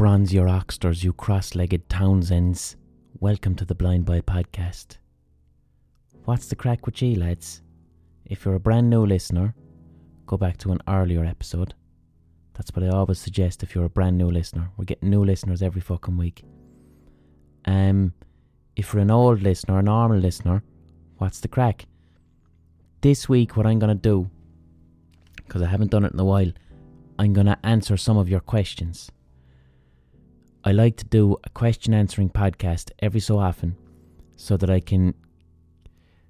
bronze your oxters, you cross legged Townsends. Welcome to the Blind Boy Podcast. What's the crack with you, lads? If you're a brand new listener, go back to an earlier episode. That's what I always suggest if you're a brand new listener. We're getting new listeners every fucking week. Um, if you're an old listener, a normal listener, what's the crack? This week, what I'm going to do, because I haven't done it in a while, I'm going to answer some of your questions. I like to do a question answering podcast every so often so that I can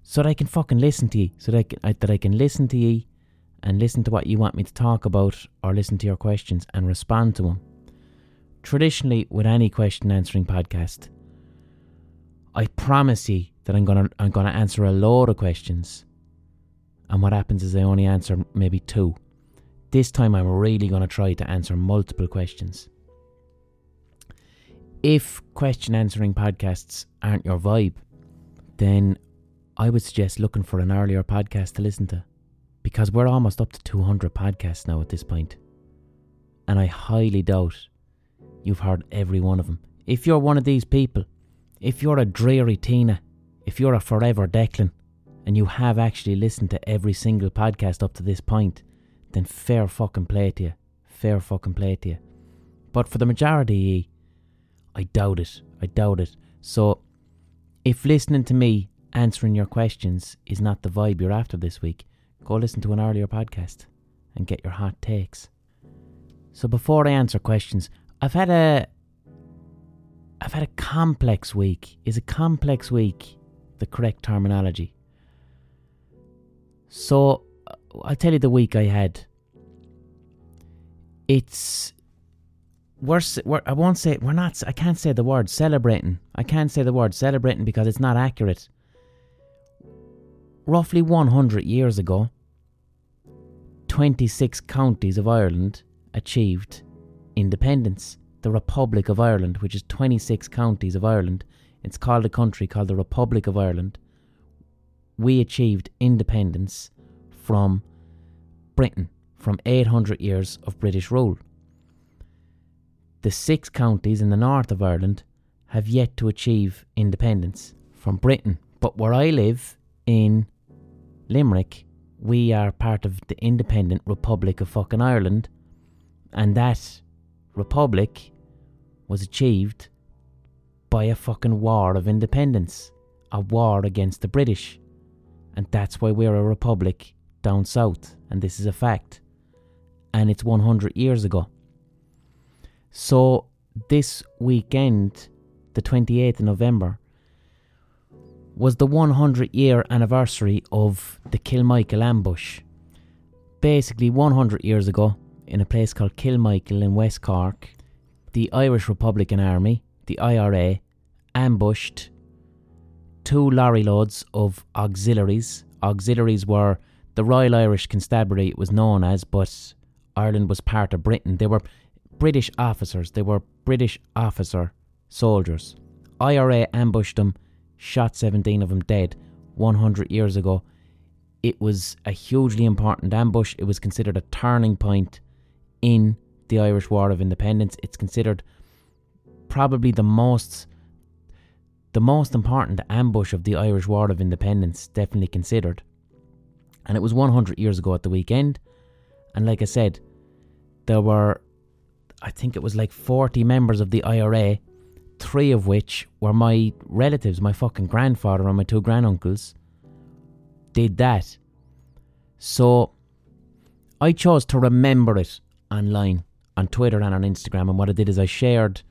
so that I can fucking listen to you so that I can, I, that I can listen to you and listen to what you want me to talk about or listen to your questions and respond to them. Traditionally with any question answering podcast I promise you that I'm going to I'm going to answer a load of questions and what happens is I only answer maybe two. This time I'm really going to try to answer multiple questions if question answering podcasts aren't your vibe, then I would suggest looking for an earlier podcast to listen to. Because we're almost up to 200 podcasts now at this point. And I highly doubt you've heard every one of them. If you're one of these people, if you're a dreary Tina, if you're a forever Declan, and you have actually listened to every single podcast up to this point, then fair fucking play to you. Fair fucking play to you. But for the majority I doubt it. I doubt it. So, if listening to me answering your questions is not the vibe you're after this week, go listen to an earlier podcast and get your hot takes. So, before I answer questions, I've had a. I've had a complex week. Is a complex week the correct terminology? So, I'll tell you the week I had. It's we're, we're I won't say we're not I can't say the word celebrating. I can't say the word celebrating because it's not accurate. Roughly 100 years ago, 26 counties of Ireland achieved independence. The Republic of Ireland, which is 26 counties of Ireland, it's called a country called the Republic of Ireland. We achieved independence from Britain, from 800 years of British rule. The six counties in the north of Ireland have yet to achieve independence from Britain. But where I live in Limerick, we are part of the independent Republic of fucking Ireland, and that republic was achieved by a fucking war of independence, a war against the British. And that's why we're a republic down south, and this is a fact. And it's 100 years ago. So this weekend, the 28th of November, was the 100 year anniversary of the Kilmichael ambush. Basically, 100 years ago, in a place called Kilmichael in West Cork, the Irish Republican Army, the IRA, ambushed two lorry loads of auxiliaries. Auxiliaries were the Royal Irish Constabulary, it was known as, but Ireland was part of Britain. They were British officers. They were British officer soldiers. IRA ambushed them, shot 17 of them dead 100 years ago. It was a hugely important ambush. It was considered a turning point in the Irish War of Independence. It's considered probably the most the most important ambush of the Irish War of Independence, definitely considered. And it was 100 years ago at the weekend. And like I said, there were I think it was like 40 members of the IRA, three of which were my relatives, my fucking grandfather and my two granduncles, did that. So I chose to remember it online, on Twitter and on Instagram. And what I did is I shared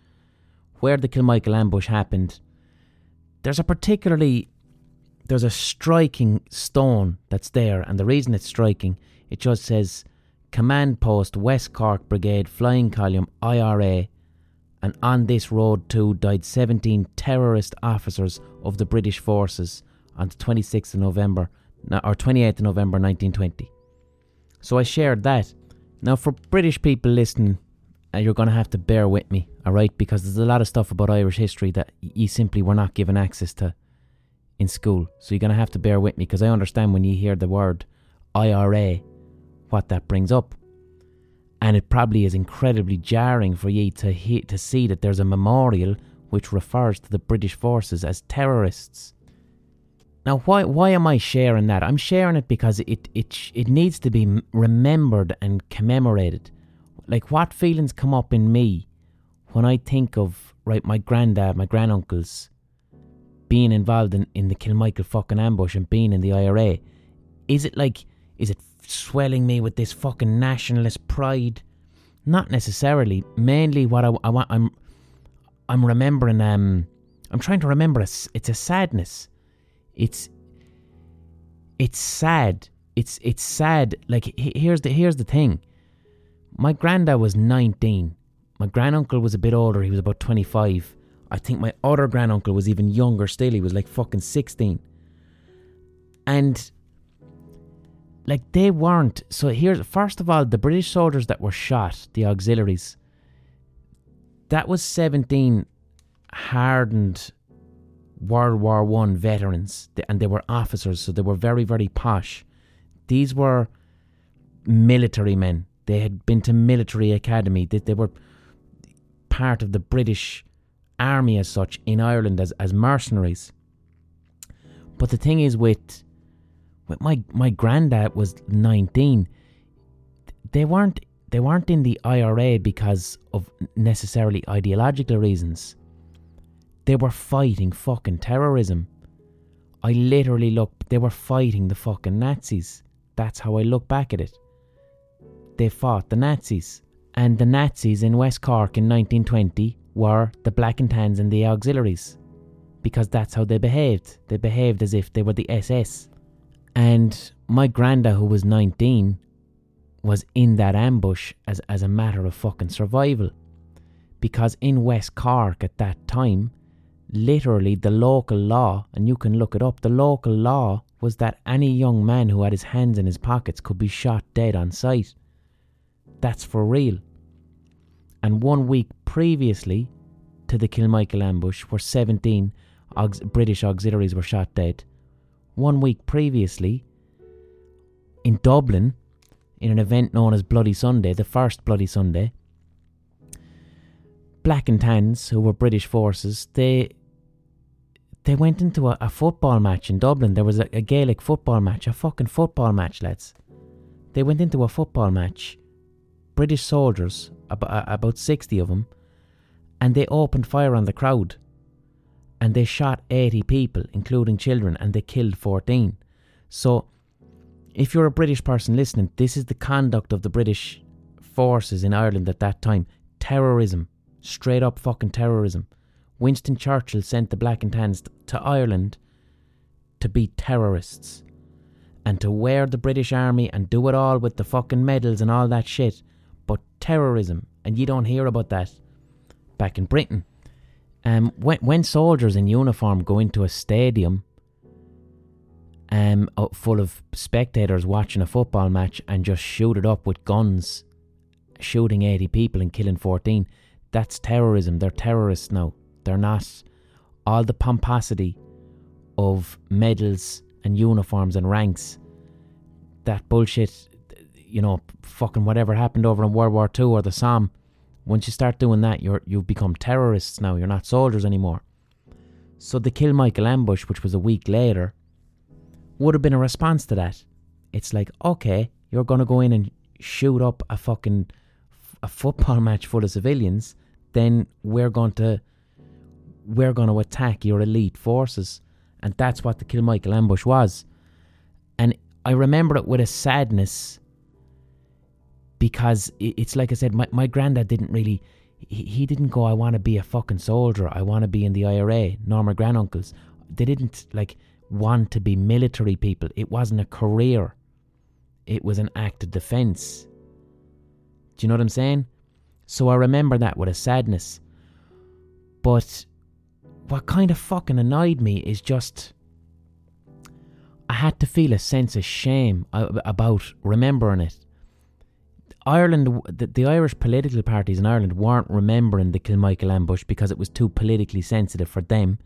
where the Kilmichael ambush happened. There's a particularly there's a striking stone that's there, and the reason it's striking, it just says Command Post West Cork Brigade Flying Column IRA, and on this road too died 17 terrorist officers of the British forces on the 26th of November or 28th of November 1920. So I shared that. Now, for British people listening, uh, you're going to have to bear with me, alright? Because there's a lot of stuff about Irish history that you simply were not given access to in school. So you're going to have to bear with me because I understand when you hear the word IRA what that brings up. And it probably is incredibly jarring for ye to he- to see that there's a memorial which refers to the British forces as terrorists. Now, why why am I sharing that? I'm sharing it because it it it needs to be remembered and commemorated. Like what feelings come up in me when I think of right my granddad, my granduncles being involved in, in the Kilmichael fucking ambush and being in the IRA. Is it like is it swelling me with this fucking nationalist pride? Not necessarily. Mainly, what I, I want, I'm, I'm remembering. Um, I'm trying to remember. A, it's a sadness. It's, it's sad. It's it's sad. Like here's the here's the thing. My granddad was 19. My granduncle was a bit older. He was about 25. I think my other granduncle was even younger still. He was like fucking 16. And like they weren't. So here's first of all, the British soldiers that were shot, the auxiliaries. That was seventeen hardened World War One veterans, and they were officers, so they were very, very posh. These were military men. They had been to military academy. They, they were part of the British army as such in Ireland as, as mercenaries. But the thing is with my my granddad was 19 they weren't they weren't in the IRA because of necessarily ideological reasons. They were fighting fucking terrorism. I literally look they were fighting the fucking Nazis. That's how I look back at it. They fought the Nazis. And the Nazis in West Cork in 1920 were the black and tans and the auxiliaries because that's how they behaved. They behaved as if they were the SS and my granda, who was 19, was in that ambush as, as a matter of fucking survival. Because in West Cork at that time, literally the local law, and you can look it up, the local law was that any young man who had his hands in his pockets could be shot dead on sight. That's for real. And one week previously to the Kilmichael ambush, where 17 British auxiliaries were shot dead, one week previously in Dublin in an event known as Bloody Sunday, the first Bloody Sunday. Black and Tans, who were British forces, they they went into a, a football match in Dublin. There was a, a Gaelic football match, a fucking football match, lads. They went into a football match. British soldiers, about, about 60 of them, and they opened fire on the crowd and they shot 80 people, including children, and they killed 14. So, if you're a British person listening, this is the conduct of the British forces in Ireland at that time terrorism, straight up fucking terrorism. Winston Churchill sent the Black and Tans to Ireland to be terrorists and to wear the British Army and do it all with the fucking medals and all that shit. But terrorism, and you don't hear about that back in Britain. Um, when when soldiers in uniform go into a stadium, um, full of spectators watching a football match and just shoot it up with guns, shooting eighty people and killing fourteen, that's terrorism. They're terrorists now. They're not all the pomposity of medals and uniforms and ranks. That bullshit, you know, fucking whatever happened over in World War Two or the Somme once you start doing that, you're you've become terrorists now. You're not soldiers anymore. So the Kilmichael ambush, which was a week later, would have been a response to that. It's like, okay, you're gonna go in and shoot up a fucking a football match full of civilians, then we're going to we're going to attack your elite forces, and that's what the Kilmichael ambush was. And I remember it with a sadness because it's like I said, my, my granddad didn't really, he, he didn't go, I want to be a fucking soldier, I want to be in the IRA, nor my granduncles. They didn't like want to be military people. It wasn't a career, it was an act of defense. Do you know what I'm saying? So I remember that with a sadness. But what kind of fucking annoyed me is just. I had to feel a sense of shame about remembering it Ireland, the, the, Irish political parties in Ireland weren't remembering the Kilmichael ambush because it was too politically sensitive for them.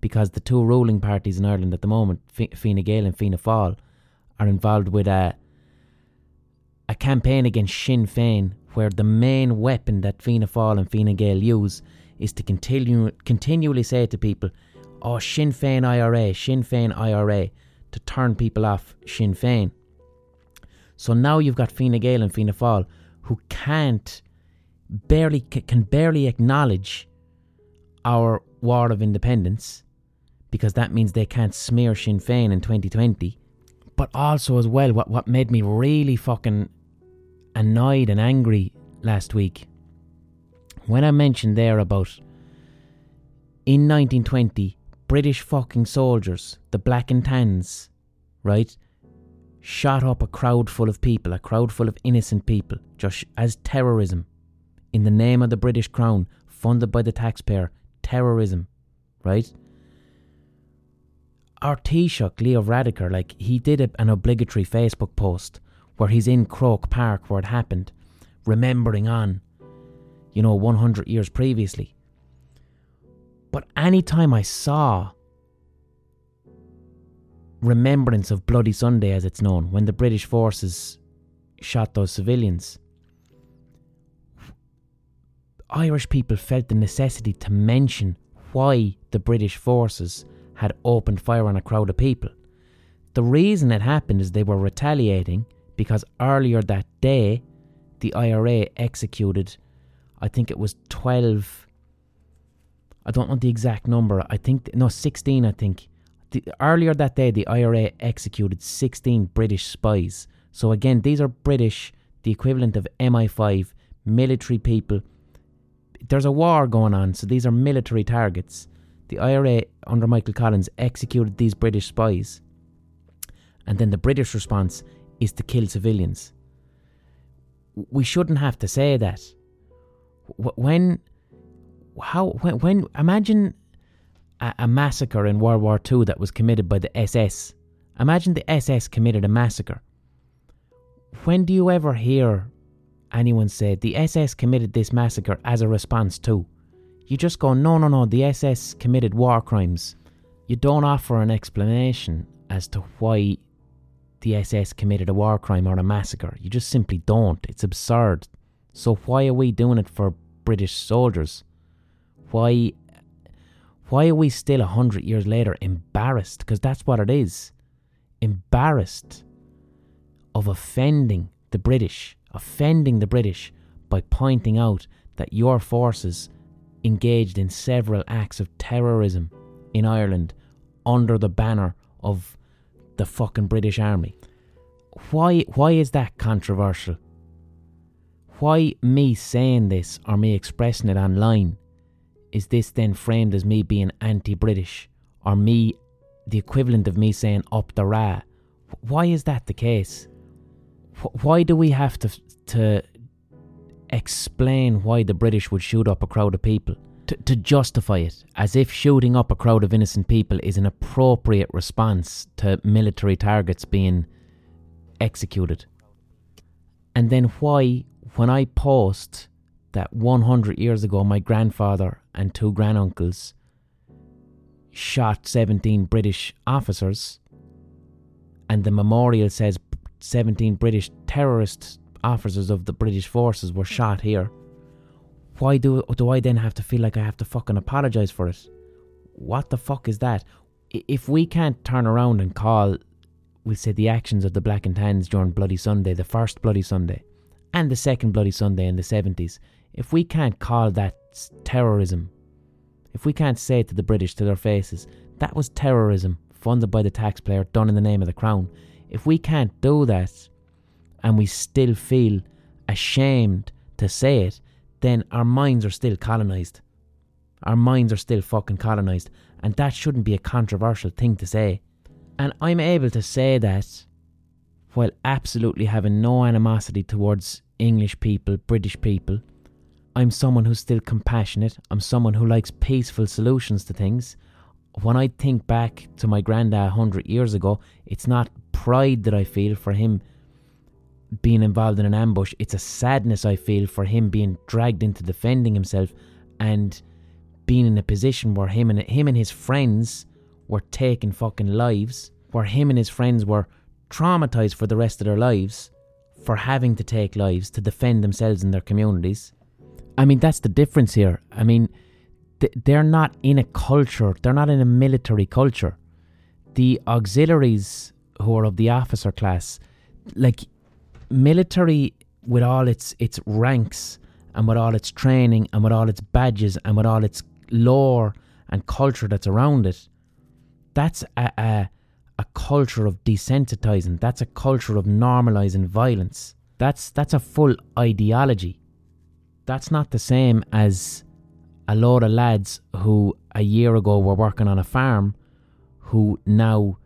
Because the two ruling parties in Ireland at the moment, Fine Gael and Fianna Fáil, are involved with a a campaign against Sinn Féin, where the main weapon that Fianna Fáil and Fine Gael use is to continue continually say to people, "Oh, Sinn Féin IRA, Sinn Féin IRA," to turn people off Sinn Féin. So now you've got Fine Gael and Fianna Fáil who can't barely can barely acknowledge our war of independence because that means they can't smear Sinn Féin in 2020. But also as well, what what made me really fucking annoyed and angry last week when I mentioned there about in 1920 British fucking soldiers, the black and tans, right, shot up a crowd full of people, a crowd full of innocent people, just as terrorism in the name of the British Crown, funded by the taxpayer, terrorism, right? Our Taoiseach, Leo Varadkar, like, he did a, an obligatory Facebook post where he's in Croke Park where it happened, remembering on, you know, 100 years previously. But any time I saw remembrance of Bloody Sunday, as it's known, when the British forces shot those civilians, Irish people felt the necessity to mention why the British forces had opened fire on a crowd of people. The reason it happened is they were retaliating because earlier that day, the IRA executed, I think it was 12, I don't know the exact number, I think, no, 16, I think. The, earlier that day, the IRA executed 16 British spies. So again, these are British, the equivalent of MI5, military people. There's a war going on, so these are military targets. The IRA, under Michael Collins, executed these British spies. And then the British response is to kill civilians. We shouldn't have to say that. When, how, when, when imagine a, a massacre in World War II that was committed by the SS. Imagine the SS committed a massacre. When do you ever hear anyone say the SS committed this massacre as a response to? You just go, no, no, no, the SS committed war crimes. You don't offer an explanation as to why the SS committed a war crime or a massacre. You just simply don't. It's absurd. So why are we doing it for British soldiers? Why why are we still a hundred years later embarrassed? Because that's what it is. Embarrassed of offending the British, offending the British by pointing out that your forces engaged in several acts of terrorism in Ireland under the banner of the fucking British Army. Why why is that controversial? Why me saying this or me expressing it online is this then framed as me being anti-British or me the equivalent of me saying up the ra? Why is that the case? Why do we have to to explain why the British would shoot up a crowd of people? to, to justify it as if shooting up a crowd of innocent people is an appropriate response to military targets being executed. And then why, when I post that 100 years ago my grandfather and two granduncles shot 17 British officers, and the memorial says 17 British terrorist officers of the British forces were shot here why do do I then have to feel like I have to fucking apologize for it? What the fuck is that? If we can't turn around and call, we'll say the actions of the Black and Tans during Bloody Sunday, the first Bloody Sunday, and the second Bloody Sunday in the seventies, if we can't call that terrorism, if we can't say to the British to their faces that was terrorism funded by the taxpayer, done in the name of the crown, if we can't do that, and we still feel ashamed to say it, then our minds are still colonized. Our minds are still fucking colonized. And that shouldn't be a controversial thing to say. And I'm able to say that while absolutely having no animosity towards English people, British people. I'm someone who's still compassionate. I'm someone who likes peaceful solutions to things. When I think back to my granddad 100 years ago, it's not pride that I feel for him being involved in an ambush. It's a sadness I feel for him being dragged into defending himself and being in a position where him and him and his friends were taking fucking lives, where him and his friends were traumatized for the rest of their lives for having to take lives to defend themselves and their communities. I mean, that's the difference here. I mean, they're not in a culture, they're not in a military culture. The auxiliaries who are of the officer class, like military with all its its ranks and with all its training and with all its badges and with all its lore and culture that's around it, that's a, a, a culture of desensitizing. That's a culture of normalizing violence. That's that's a full ideology. That's not the same as a load of lads who a year ago were working on a farm who now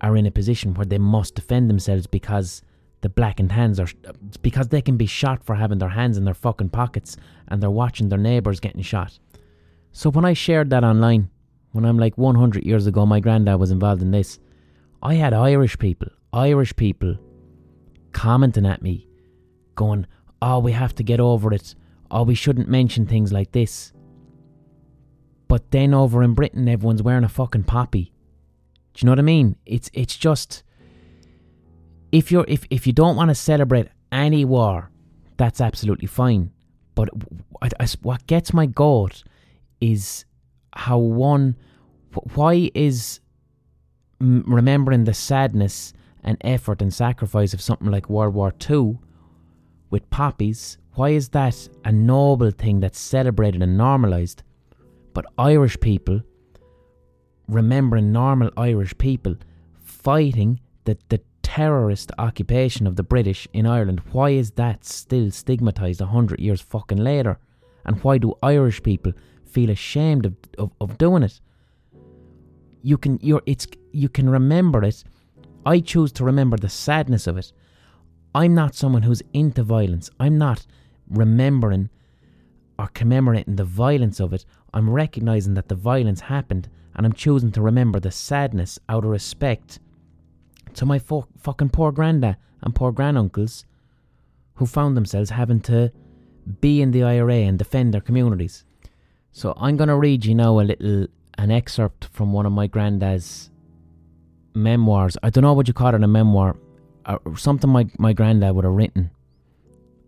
are in a position where they must defend themselves because the black and tans are because they can be shot for having their hands in their fucking pockets and they're watching their neighbours getting shot. So when I shared that online, when I'm like 100 years ago, my granddad was involved in this, I had Irish people, Irish people commenting at me, going, Oh, we have to get over it. Oh, we shouldn't mention things like this. But then over in Britain, everyone's wearing a fucking poppy. Do you know what I mean? It's it's just if you're if if you don't want to celebrate any war, that's absolutely fine. But I, I, what gets my goat is how one why is remembering the sadness and effort and sacrifice of something like World War II with poppies, why is that a noble thing that's celebrated and normalised? But Irish people, remembering normal Irish people fighting the, the terrorist occupation of the British in Ireland, why is that still stigmatised a hundred years fucking later? And why do Irish people feel ashamed of, of, of doing it? You can you're it's you can remember it. I choose to remember the sadness of it. I'm not someone who's into violence. I'm not remembering or commemorating the violence of it. I'm recognizing that the violence happened and I'm choosing to remember the sadness out of respect to my fo- fucking poor granda and poor granduncles who found themselves having to be in the IRA and defend their communities. So I'm going to read you now a little an excerpt from one of my granddad's memoirs. I don't know what you call it a memoir, or something my my granddad would have written.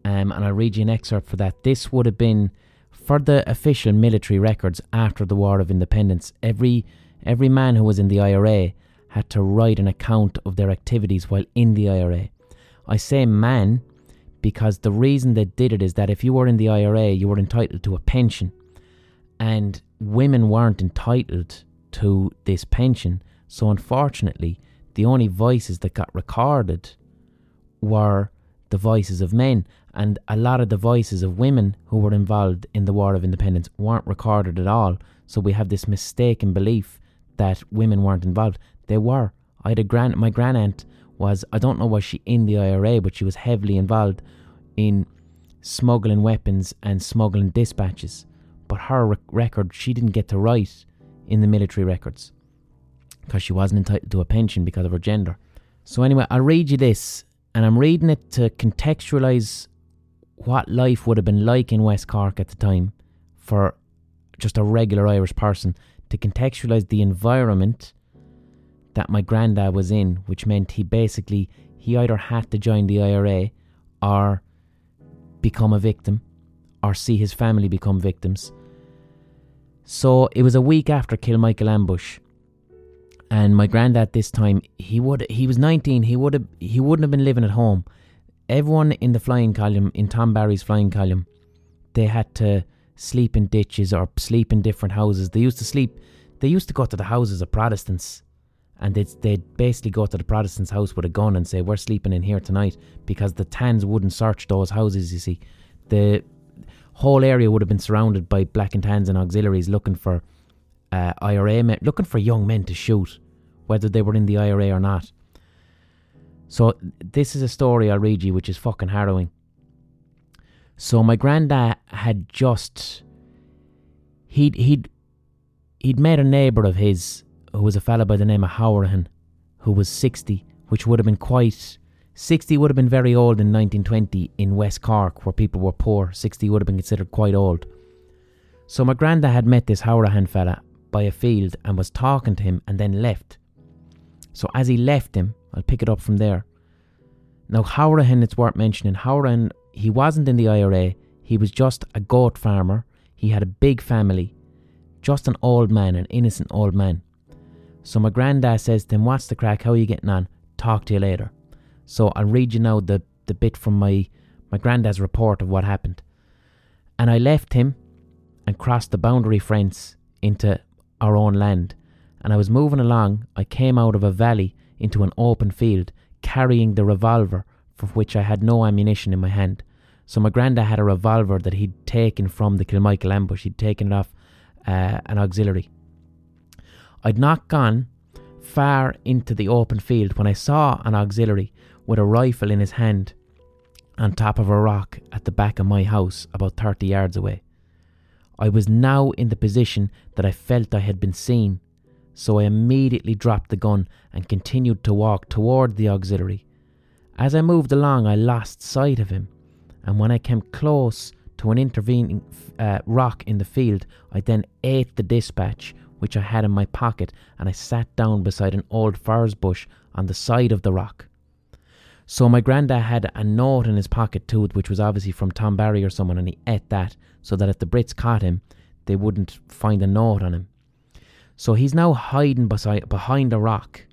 Um, and I'll read you an excerpt for that. This would have been for the official military records after the War of Independence. Every every man who was in the IRA had to write an account of their activities while in the IRA. I say man because the reason they did it is that if you were in the IRA, you were entitled to a pension, and women weren't entitled to this pension. So, unfortunately, the only voices that got recorded were the voices of men, and a lot of the voices of women who were involved in the War of Independence weren't recorded at all. So, we have this mistaken belief that women weren't involved. They were. I had a grand. My grandaunt was. I don't know was she in the IRA, but she was heavily involved in smuggling weapons and smuggling dispatches. But her rec- record, she didn't get to write in the military records because she wasn't entitled to a pension because of her gender. So anyway, I'll read you this, and I'm reading it to contextualize what life would have been like in West Cork at the time for just a regular Irish person to contextualize the environment that my granddad was in, which meant he basically he either had to join the IRA or become a victim or see his family become victims. So it was a week after Kilmichael ambush. And my granddad this time he would he was 19, he would have he wouldn't have been living at home. Everyone in the flying column in Tom Barry's flying column they had to sleep in ditches or sleep in different houses. They used to sleep they used to go to the houses of Protestants and they'd, they'd basically go to the Protestant's house with a gun and say, We're sleeping in here tonight because the Tans wouldn't search those houses, you see. The whole area would have been surrounded by black and tans and auxiliaries looking for uh, IRA men, looking for young men to shoot, whether they were in the IRA or not. So this is a story I'll read you, which is fucking harrowing. So my granddad had just he'd he'd he'd met a neighbour of his who was a fella by the name of Howerhan, who was 60, which would have been quite. 60 would have been very old in 1920 in West Cork, where people were poor. 60 would have been considered quite old. So my granda had met this Howerhan fella by a field and was talking to him and then left. So as he left him, I'll pick it up from there. Now, Howrahan, it's worth mentioning, Howrahan, he wasn't in the IRA. He was just a goat farmer. He had a big family. Just an old man, an innocent old man. So my granddad says to him, What's the crack? How are you getting on? Talk to you later. So I'll read you now the, the bit from my, my granddad's report of what happened. And I left him and crossed the boundary fence into our own land. And I was moving along. I came out of a valley into an open field, carrying the revolver for which I had no ammunition in my hand. So my granda had a revolver that he'd taken from the Kilmichael ambush. He'd taken it off uh, an auxiliary. I'd not gone far into the open field when I saw an auxiliary with a rifle in his hand on top of a rock at the back of my house, about 30 yards away. I was now in the position that I felt I had been seen, so I immediately dropped the gun and continued to walk toward the auxiliary. As I moved along, I lost sight of him, and when I came close to an intervening uh, rock in the field, I then ate the dispatch which I had in my pocket and I sat down beside an old furze bush on the side of the rock. So my granddad had a note in his pocket too, which was obviously from Tom Barry or someone, and he ate that so that if the Brits caught him, they wouldn't find a note on him. So he's now hiding beside, behind a rock,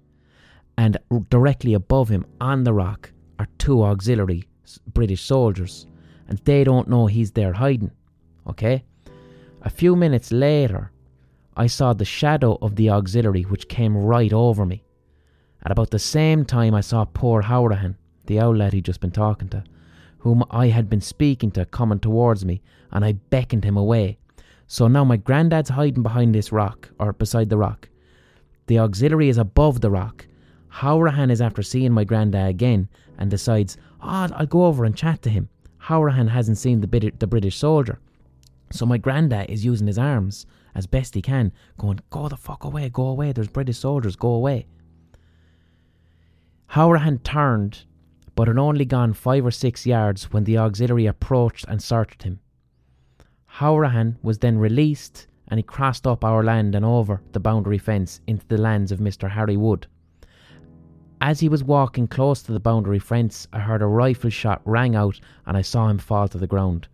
and directly above him on the rock are two auxiliary British soldiers, and they don't know he's there hiding. Okay? A few minutes later, I saw the shadow of the auxiliary which came right over me. At about the same time, I saw poor Howrahan, the owl lad he'd just been talking to, whom I had been speaking to, coming towards me, and I beckoned him away. So now my granddad's hiding behind this rock, or beside the rock. The auxiliary is above the rock. Howrahan is after seeing my granddad again and decides, oh, I'll go over and chat to him. Howrahan hasn't seen the, the British soldier. So my granddad is using his arms as best he can, going, Go the fuck away, go away, there's British soldiers, go away. Howrahan turned but had only gone five or six yards when the auxiliary approached and searched him. Howrahan was then released and he crossed up our land and over the boundary fence into the lands of Mr. Harry Wood. As he was walking close to the boundary fence, I heard a rifle shot rang out and I saw him fall to the ground.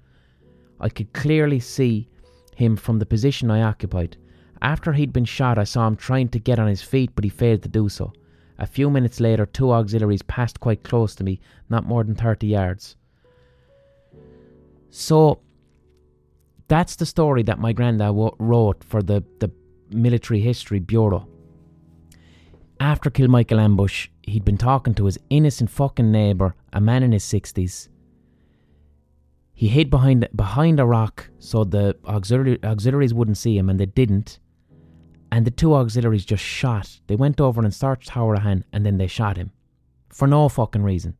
I could clearly see him from the position I occupied. After he'd been shot, I saw him trying to get on his feet, but he failed to do so. A few minutes later, two auxiliaries passed quite close to me, not more than 30 yards. So, that's the story that my granddad wrote for the, the Military History Bureau. After Kilmichael ambush, he'd been talking to his innocent fucking neighbour, a man in his 60s. He hid behind behind a rock so the auxiliary, auxiliaries wouldn't see him, and they didn't and the two auxiliaries just shot. They went over and searched Howrahan and then they shot him. For no fucking reason.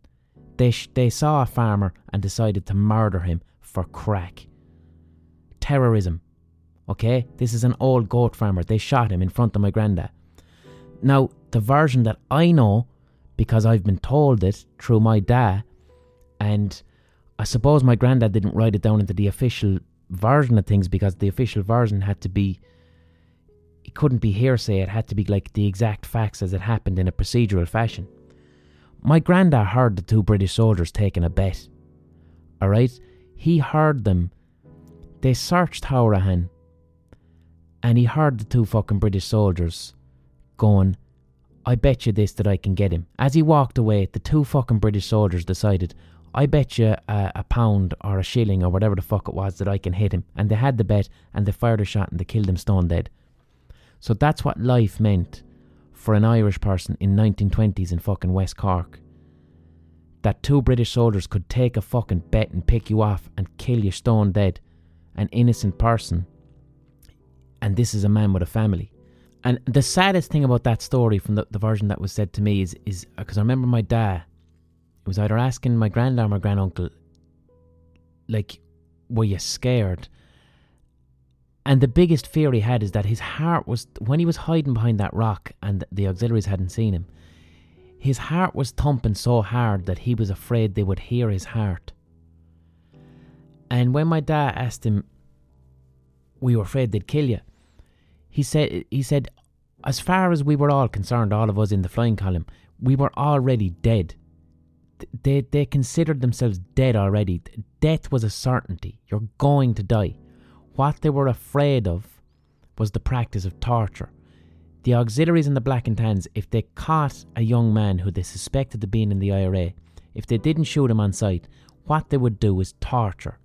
They, sh- they saw a farmer and decided to murder him for crack. Terrorism. Okay? This is an old goat farmer. They shot him in front of my granddad. Now, the version that I know, because I've been told it through my dad, and I suppose my granddad didn't write it down into the official version of things because the official version had to be it couldn't be hearsay, it had to be like the exact facts as it happened in a procedural fashion. My granddad heard the two British soldiers taking a bet. Alright? He heard them. They searched Howrahan. And he heard the two fucking British soldiers going, I bet you this that I can get him. As he walked away, the two fucking British soldiers decided, I bet you a, a, pound or a shilling or whatever the fuck it was that I can hit him. And they had the bet and they fired a shot and they killed him stone dead. So that's what life meant for an Irish person in 1920s in fucking West Cork. That two British soldiers could take a fucking bet and pick you off and kill you stone dead. An innocent person. And this is a man with a family. And the saddest thing about that story from the, the version that was said to me is is because I remember my dad it was either asking my granddad or granduncle, like, were you scared? And the biggest fear he had is that his heart was, when he was hiding behind that rock and the auxiliaries hadn't seen him, his heart was thumping so hard that he was afraid they would hear his heart. And when my dad asked him, we were afraid they'd kill you, he said, he said, as far as we were all concerned, all of us in the flying column, we were already dead. they they considered themselves dead already. Death was a certainty. You're going to die. What they were afraid of was the practice of torture. The auxiliaries and the black and tans, if they caught a young man who they suspected of being in the IRA, if they didn't shoot him on sight, what they would do is torture.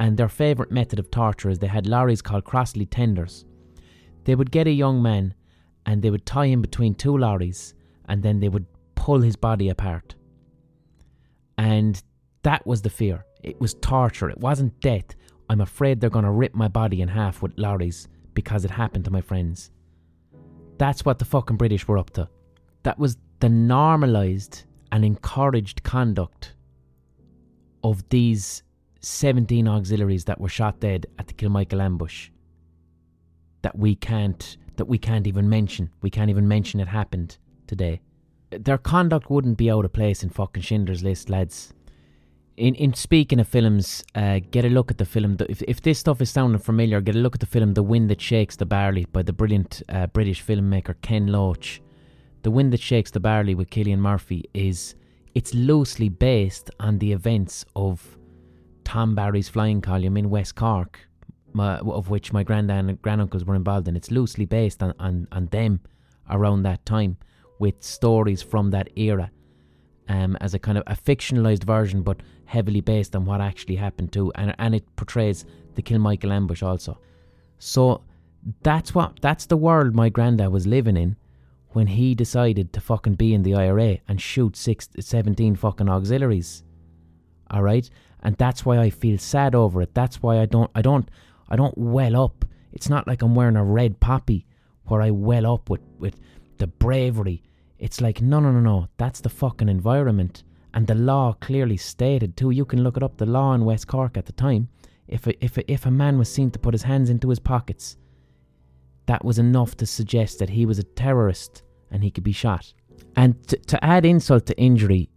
And their favourite method of torture is they had lorries called Crossley tenders. They would get a young man and they would tie him between two lorries and then they would pull his body apart. And that was the fear. It was torture. It wasn't death. I'm afraid they're going to rip my body in half with lorries because it happened to my friends. That's what the fucking British were up to. That was the normalised and encouraged conduct of these 17 auxiliaries that were shot dead at the Kilmichael ambush that we can't that we can't even mention. We can't even mention it happened today. Their conduct wouldn't be out of place in fucking Schindler's List, lads. In in speaking of films, uh, get a look at the film. If if this stuff is sounding familiar, get a look at the film "The Wind That Shakes the Barley" by the brilliant uh, British filmmaker Ken Loach. The Wind That Shakes the Barley with Cillian Murphy is it's loosely based on the events of Tom Barry's flying column in West Cork, my, of which my granddad and granduncles were involved in. It's loosely based on, on, on them around that time with stories from that era um, as a kind of a fictionalized version, but heavily based on what actually happened too. And, and it portrays the Kilmichael ambush also. So that's what that's the world my granddad was living in when he decided to fucking be in the IRA and shoot six, 17 fucking auxiliaries. All right, and that's why I feel sad over it. That's why I don't, I don't, I don't well up. It's not like I'm wearing a red poppy where I well up with with the bravery. It's like no, no, no, no. That's the fucking environment, and the law clearly stated too. You can look it up. The law in West Cork at the time. If a, if a, if a man was seen to put his hands into his pockets, that was enough to suggest that he was a terrorist and he could be shot. And to, to add insult to injury,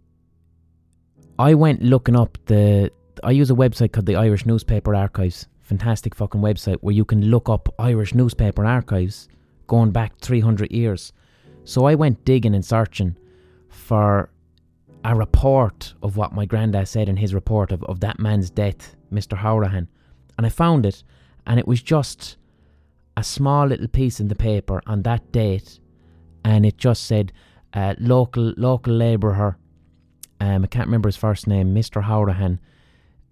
I went looking up the. I use a website called the Irish Newspaper Archives. Fantastic fucking website where you can look up Irish newspaper archives going back 300 years. So I went digging and searching for a report of what my granddad said in his report of, of that man's death, Mr. Hourahan. And I found it, and it was just a small little piece in the paper on that date, and it just said uh, local local labourer um, I can't remember his first name, Mr. Hourahan.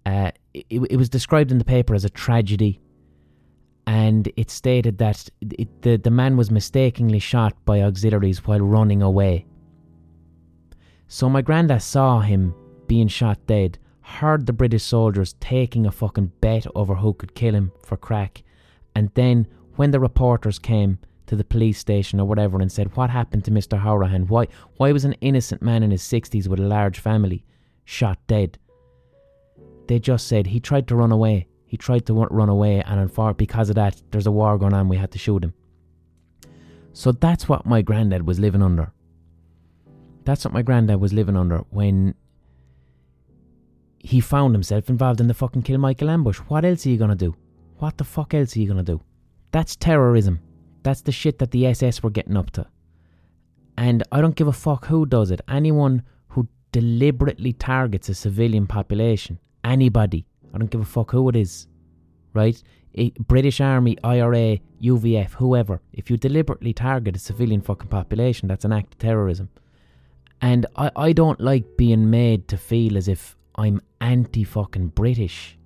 Uh, it, it was described in the paper as a tragedy, and it stated that it, the, the man was mistakenly shot by auxiliaries while running away. So my granddad saw him being shot dead, heard the British soldiers taking a fucking bet over who could kill him for crack, and then when the reporters came, to the police station or whatever and said, What happened to Mr. Hourahan? Why, why was an innocent man in his 60s with a large family shot dead? They just said he tried to run away. He tried to run away, and because of that, there's a war going on, we had to shoot him. So that's what my granddad was living under. That's what my granddad was living under when he found himself involved in the fucking Kilmichael ambush. What else are you gonna do? What the fuck else are you gonna do? That's terrorism. That's the shit that the SS were getting up to. And I don't give a fuck who does it. Anyone who deliberately targets a civilian population, anybody, I don't give a fuck who it is, right? British Army, IRA, UVF, whoever, if you deliberately target a civilian fucking population, that's an act of terrorism. And I, I don't like being made to feel as if I'm anti fucking British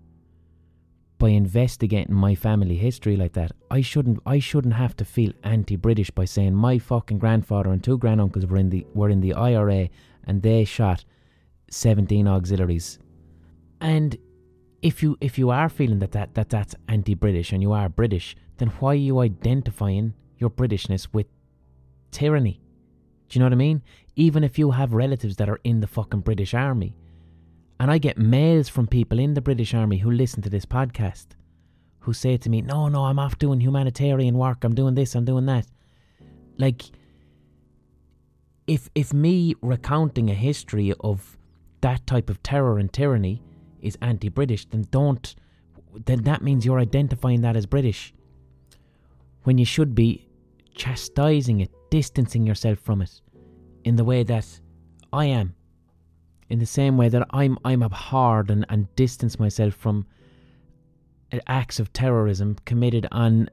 by investigating my family history like that, I shouldn't I shouldn't have to feel anti-British by saying my fucking grandfather and two granduncles were in the were in the IRA and they shot 17 auxiliaries. And if you if you are feeling that, that, that that's anti-British and you are British, then why are you identifying your Britishness with tyranny? Do you know what I mean? Even if you have relatives that are in the fucking British Army, and I get mails from people in the British Army who listen to this podcast who say to me, No, no, I'm off doing humanitarian work. I'm doing this, I'm doing that. Like, if, if me recounting a history of that type of terror and tyranny is anti British, then don't, then that means you're identifying that as British. When you should be chastising it, distancing yourself from it in the way that I am in the same way that I'm I'm abhorred and, and distance myself from acts of terrorism committed on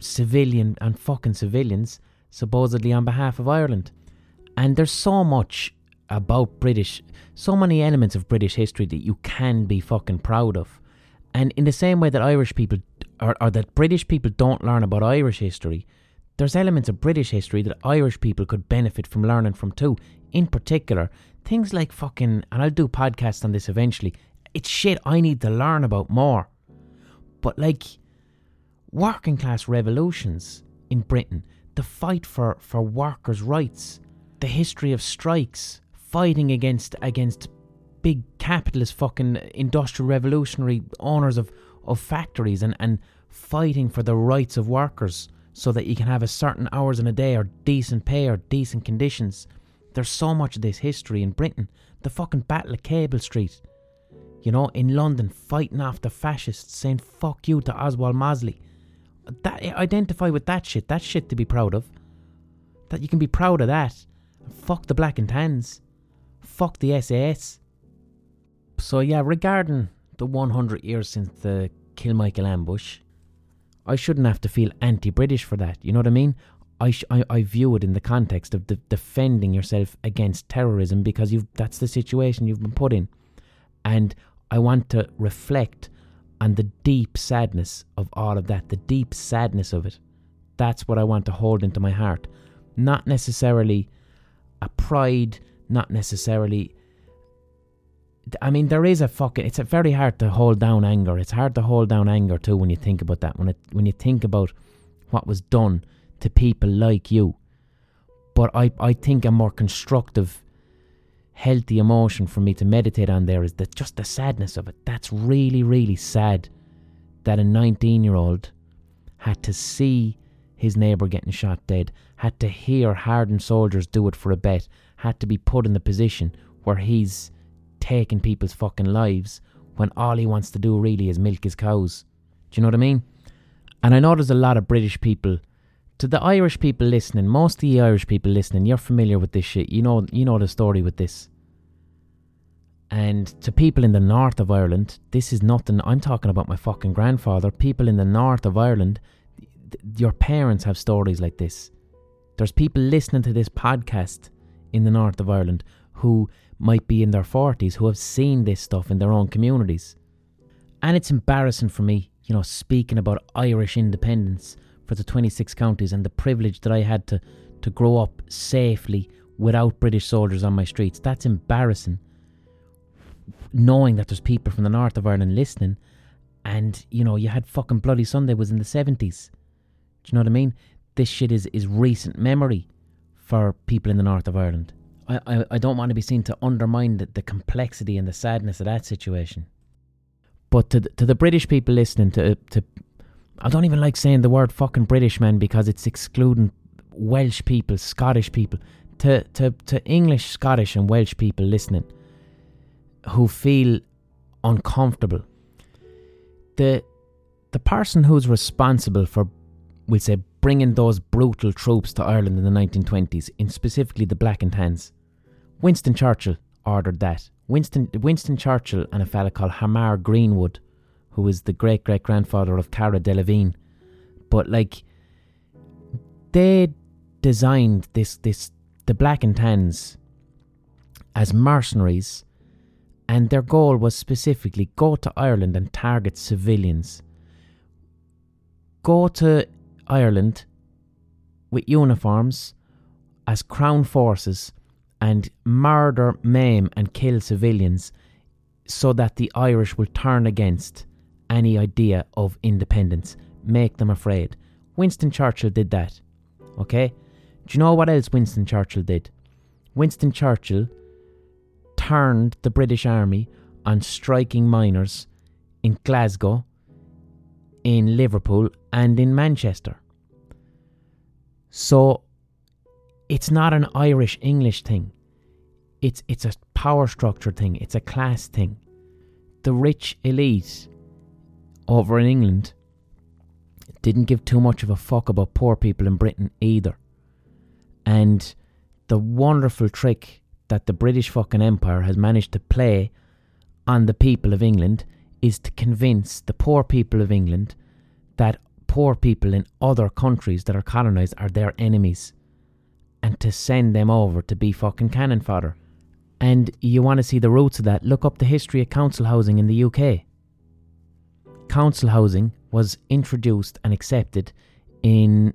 civilian and fucking civilians, supposedly on behalf of Ireland. And there's so much about British, so many elements of British history that you can be fucking proud of. And in the same way that Irish people, or, or that British people don't learn about Irish history, there's elements of British history that Irish people could benefit from learning from too. In particular, things like fucking, and I'll do podcasts on this eventually. It's shit I need to learn about more. But like working class revolutions in Britain, the fight for, for workers' rights, the history of strikes, fighting against against big capitalist fucking industrial revolutionary owners of, of factories and, and fighting for the rights of workers so that you can have a certain hours in a day or decent pay or decent conditions. There's so much of this history in Britain. The fucking Battle of Cable Street, you know, in London, fighting off the fascists, saying fuck you to Oswald Mosley. That identify with that shit. That shit to be proud of. That you can be proud of that. Fuck the black and tans. Fuck the SAS. So yeah, regarding the 100 years since the Kilmichael ambush, I shouldn't have to feel anti-British for that. You know what I mean? I, sh- I, I view it in the context of the defending yourself against terrorism because you've that's the situation you've been put in, and I want to reflect on the deep sadness of all of that, the deep sadness of it. That's what I want to hold into my heart, not necessarily a pride, not necessarily. I mean, there is a fucking. It's a very hard to hold down anger. It's hard to hold down anger too when you think about that. When it when you think about what was done to people like you. But I, I think a more constructive, healthy emotion for me to meditate on there is that just the sadness of it. That's really, really sad that a 19 year old had to see his neighbour getting shot dead, had to hear hardened soldiers do it for a bet, had to be put in the position where he's taking people's fucking lives when all he wants to do really is milk his cows. Do you know what I mean? And I know there's a lot of British people to the Irish people listening, most of the Irish people listening, you're familiar with this shit. You know, you know the story with this. And to people in the north of Ireland, this is nothing. I'm talking about my fucking grandfather. People in the north of Ireland, th- your parents have stories like this. There's people listening to this podcast in the north of Ireland who might be in their 40s who have seen this stuff in their own communities. And it's embarrassing for me, you know, speaking about Irish independence for the 26 counties and the privilege that I had to, to grow up safely without British soldiers on my streets. That's embarrassing. Knowing that there's people from the north of Ireland listening, and you know, you had fucking Bloody Sunday was in the 70s. Do you know what I mean? This shit is, is recent memory for people in the north of Ireland. I, I, I don't want to be seen to undermine the, the complexity and the sadness of that situation. But to the, to the British people listening, to to I don't even like saying the word fucking British man because it's excluding Welsh people, Scottish people, to, to, to English, Scottish, and Welsh people listening who feel uncomfortable. The the person who's responsible for, we'll say, bringing those brutal troops to Ireland in the 1920s, in specifically the Black and Tans, Winston Churchill ordered that. Winston Winston Churchill and a fella called Hamar Greenwood who was the great great grandfather of Cara Delevingne. But like they designed this this the black and tans as mercenaries and their goal was specifically go to Ireland and target civilians. Go to Ireland with uniforms as crown forces and murder, maim, and kill civilians so that the Irish will turn against any idea of independence, make them afraid. Winston Churchill did that. Okay? Do you know what else Winston Churchill did? Winston Churchill turned the British Army on striking miners in Glasgow, in Liverpool, and in Manchester. So it's not an Irish English thing. It's it's a power structure thing. It's a class thing. The rich elite over in England didn't give too much of a fuck about poor people in Britain either. And the wonderful trick that the British fucking Empire has managed to play on the people of England is to convince the poor people of England that poor people in other countries that are colonized are their enemies and to send them over to be fucking cannon fodder. And you want to see the roots of that, look up the history of council housing in the UK. Council housing was introduced and accepted in,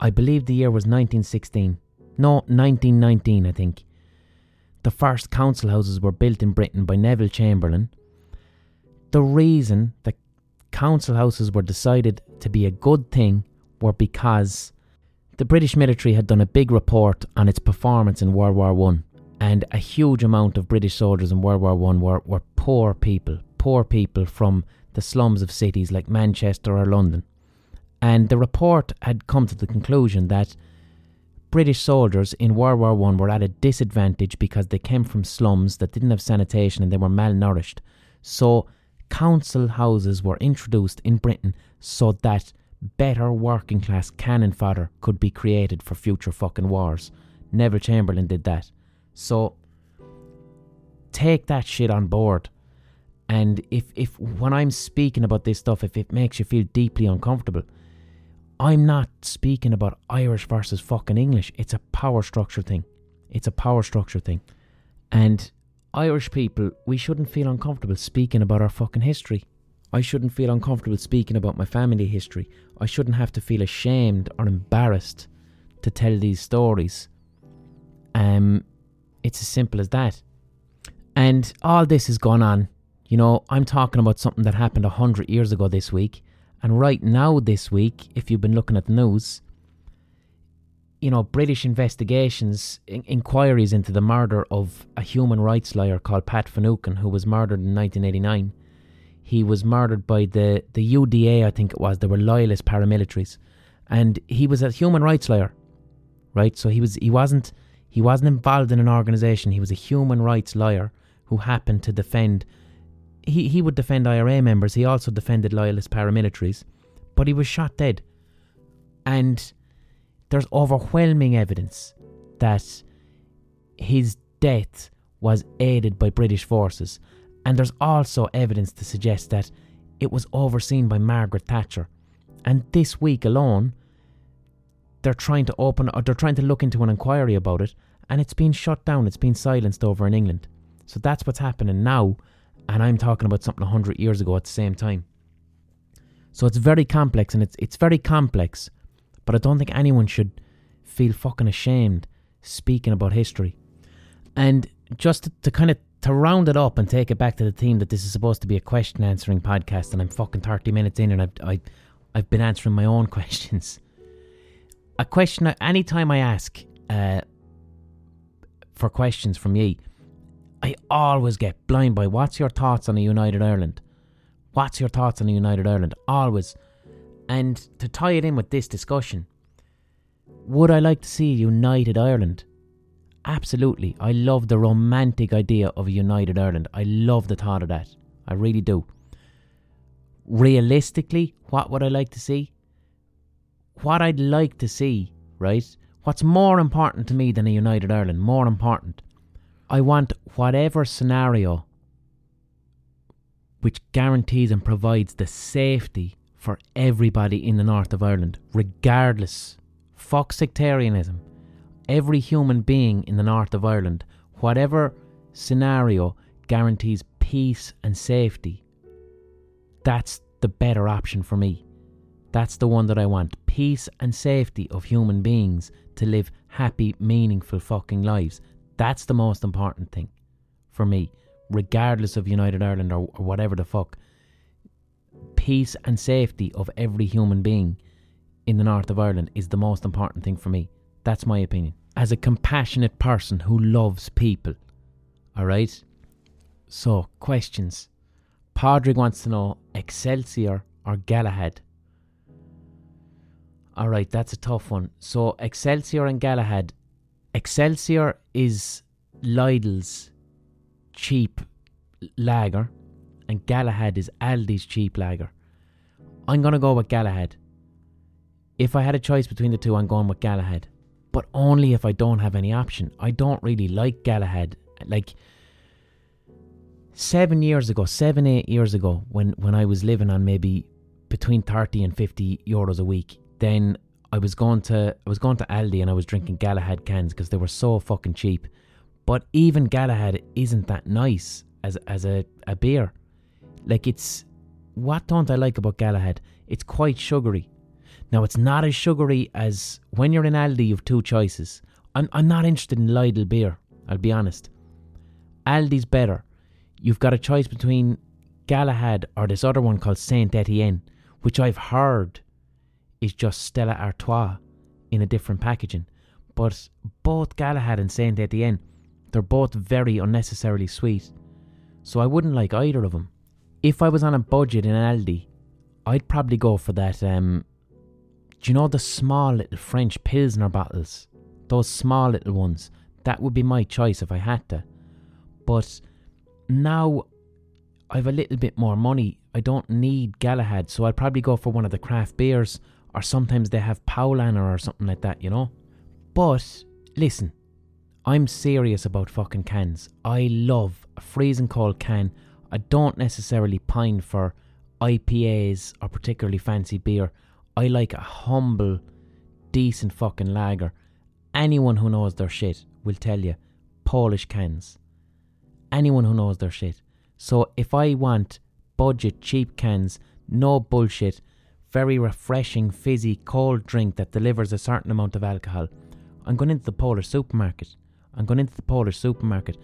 I believe the year was 1916. No, 1919, I think. The first council houses were built in Britain by Neville Chamberlain. The reason that council houses were decided to be a good thing were because the British military had done a big report on its performance in World War One, and a huge amount of British soldiers in World War One were, were poor people, poor people from the slums of cities like Manchester or London. And the report had come to the conclusion that British soldiers in World War One were at a disadvantage because they came from slums that didn't have sanitation and they were malnourished. So council houses were introduced in Britain so that better working class cannon fodder could be created for future fucking wars. Neville Chamberlain did that. So take that shit on board. And if, if when I'm speaking about this stuff, if it makes you feel deeply uncomfortable, I'm not speaking about Irish versus fucking English. It's a power structure thing. It's a power structure thing. And Irish people, we shouldn't feel uncomfortable speaking about our fucking history. I shouldn't feel uncomfortable speaking about my family history. I shouldn't have to feel ashamed or embarrassed to tell these stories. Um, it's as simple as that. And all this has gone on. You know, I'm talking about something that happened a hundred years ago this week, and right now this week, if you've been looking at the news, you know, British investigations, in- inquiries into the murder of a human rights lawyer called Pat Finucane, who was murdered in 1989 he was murdered by the, the UDA, I think it was. They were loyalist paramilitaries. And he was a human rights lawyer. Right? So he was he wasn't he wasn't involved in an organization. He was a human rights lawyer who happened to defend he, he would defend IRA members. He also defended loyalist paramilitaries. But he was shot dead. And there's overwhelming evidence that his death was aided by British forces. And there's also evidence to suggest that it was overseen by Margaret Thatcher. And this week alone, they're trying to open or they're trying to look into an inquiry about it, and it's been shut down, it's been silenced over in England. So that's what's happening now, and I'm talking about something 100 years ago at the same time. So it's very complex, and it's, it's very complex, but I don't think anyone should feel fucking ashamed speaking about history. And just to, to kind of to round it up and take it back to the theme that this is supposed to be a question answering podcast, and I'm fucking 30 minutes in and I've, I, I've been answering my own questions. A question, anytime I ask uh, for questions from ye, I always get Blind Boy what's your thoughts on a united Ireland? What's your thoughts on a united Ireland? Always. And to tie it in with this discussion, would I like to see united Ireland? Absolutely. I love the romantic idea of a united Ireland. I love the thought of that. I really do. Realistically, what would I like to see? What I'd like to see, right? What's more important to me than a united Ireland? More important. I want whatever scenario which guarantees and provides the safety for everybody in the north of Ireland, regardless. Fuck sectarianism every human being in the north of Ireland, whatever scenario guarantees peace and safety, that's the better option for me. That's the one that I want. Peace and safety of human beings to live happy, meaningful fucking lives. That's the most important thing for me, regardless of United Ireland or, or whatever the fuck. Peace and safety of every human being in the north of Ireland is the most important thing for me. That's my opinion. As a compassionate person who loves people. Alright? So, questions. Padraig wants to know Excelsior or Galahad? Alright, that's a tough one. So, Excelsior and Galahad. Excelsior is Lidl's cheap lager, and Galahad is Aldi's cheap lager. I'm going to go with Galahad. If I had a choice between the two, I'm going with Galahad. but only if I don't have any option. I don't really like Galahad. Like seven years ago, seven, eight years ago, when, when I was living on maybe between 30 and 50 euros a week, then I was going to I was going to Aldi and I was drinking Galahad cans because they were so fucking cheap. But even Galahad isn't that nice as as a, a beer. Like it's what don't I like about Galahad? It's quite sugary. Now it's not as sugary as when you're in Aldi you've two choices. I'm I'm not interested in Lidl beer, I'll be honest. Aldi's better. You've got a choice between Galahad or this other one called Saint Etienne, which I've heard is just Stella Artois in a different packaging. But both Galahad and Saint Etienne, they're both very unnecessarily sweet. So I wouldn't like either of them. If I was on a budget in an Aldi, I'd probably go for that. Um, do you know the small little French Pilsner bottles? Those small little ones. That would be my choice if I had to. But now I've a little bit more money. I don't need Galahad, so I'd probably go for one of the craft beers or sometimes they have Paulaner or something like that, you know? But listen, I'm serious about fucking cans. I love a freezing cold can. I don't necessarily pine for IPAs or particularly fancy beer. I like a humble, decent fucking lager. Anyone who knows their shit will tell you Polish cans. Anyone who knows their shit. So if I want budget, cheap cans, no bullshit, very refreshing, fizzy, cold drink that delivers a certain amount of alcohol. I'm going into the Polish supermarket. I'm going into the Polish supermarket.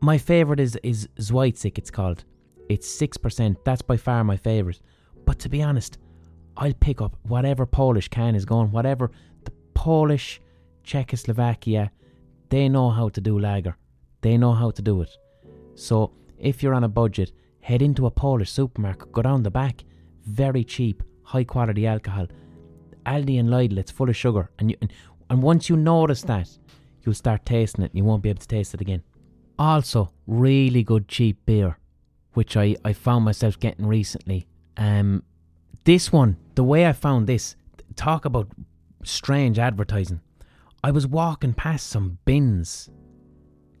My favourite is, is Żywiec, it's called. It's 6%. That's by far my favourite. But to be honest, I'll pick up whatever Polish can is going, whatever the Polish, Czechoslovakia, they know how to do lager. They know how to do it. So if you're on a budget, head into a Polish supermarket, go down the back, very cheap, high quality alcohol. Aldi and Lidl, it's full of sugar, and you, and, and once you notice that, you'll start tasting it, and you won't be able to taste it again. Also, really good cheap beer, which I, I found myself getting recently. Um, this one, the way I found this, talk about strange advertising. I was walking past some bins.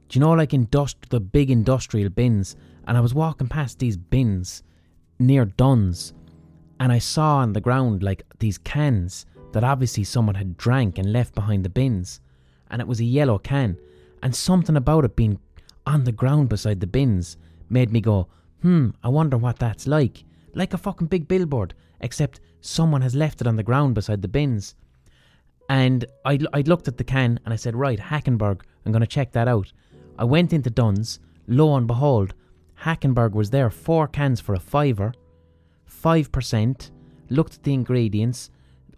Do you know, like industri- the big industrial bins? And I was walking past these bins near Dunnes, and I saw on the ground like these cans that obviously someone had drank and left behind the bins, and it was a yellow can, and something about it being on the ground beside the bins made me go, hmm, I wonder what that's like. Like a fucking big billboard, except someone has left it on the ground beside the bins. And I, I looked at the can and I said, right, Hackenberg, I'm going to check that out. I went into Dunnes, lo and behold, Hackenberg was there, four cans for a fiver. 5%, looked at the ingredients,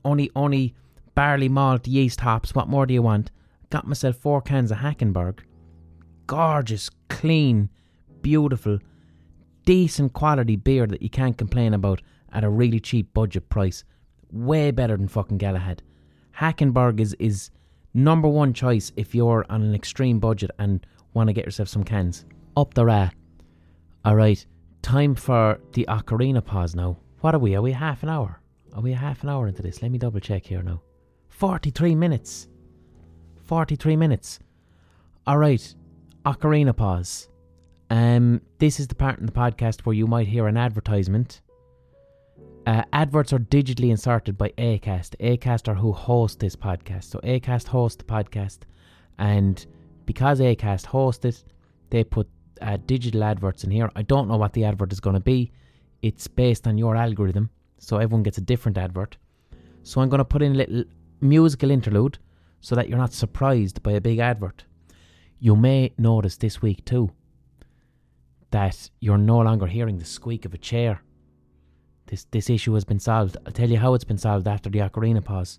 only only barley malt, yeast, hops, what more do you want? Got myself four cans of Hackenberg. Gorgeous, clean, beautiful, decent quality beer that you can't complain about at a really cheap budget price. Way better than fucking Galahad. Hackenberg is, is number one choice if you're on an extreme budget and want to get yourself some cans. Up the ra. Alright, time for the ocarina pause now. What are we? Are we half an hour? Are we half an hour into this? Let me double check here now. 43 minutes. 43 minutes. Alright, ocarina pause. Um, this is the part in the podcast where you might hear an advertisement. Uh, adverts are digitally inserted by Acast. Acast are who host this podcast. So Acast hosts the podcast, and because Acast host it, they put uh, digital adverts in here. I don't know what the advert is going to be. It's based on your algorithm, so everyone gets a different advert. So I'm going to put in a little musical interlude so that you're not surprised by a big advert. You may notice this week too that you're no longer hearing the squeak of a chair. This this issue has been solved. I'll tell you how it's been solved after the ocarina pause.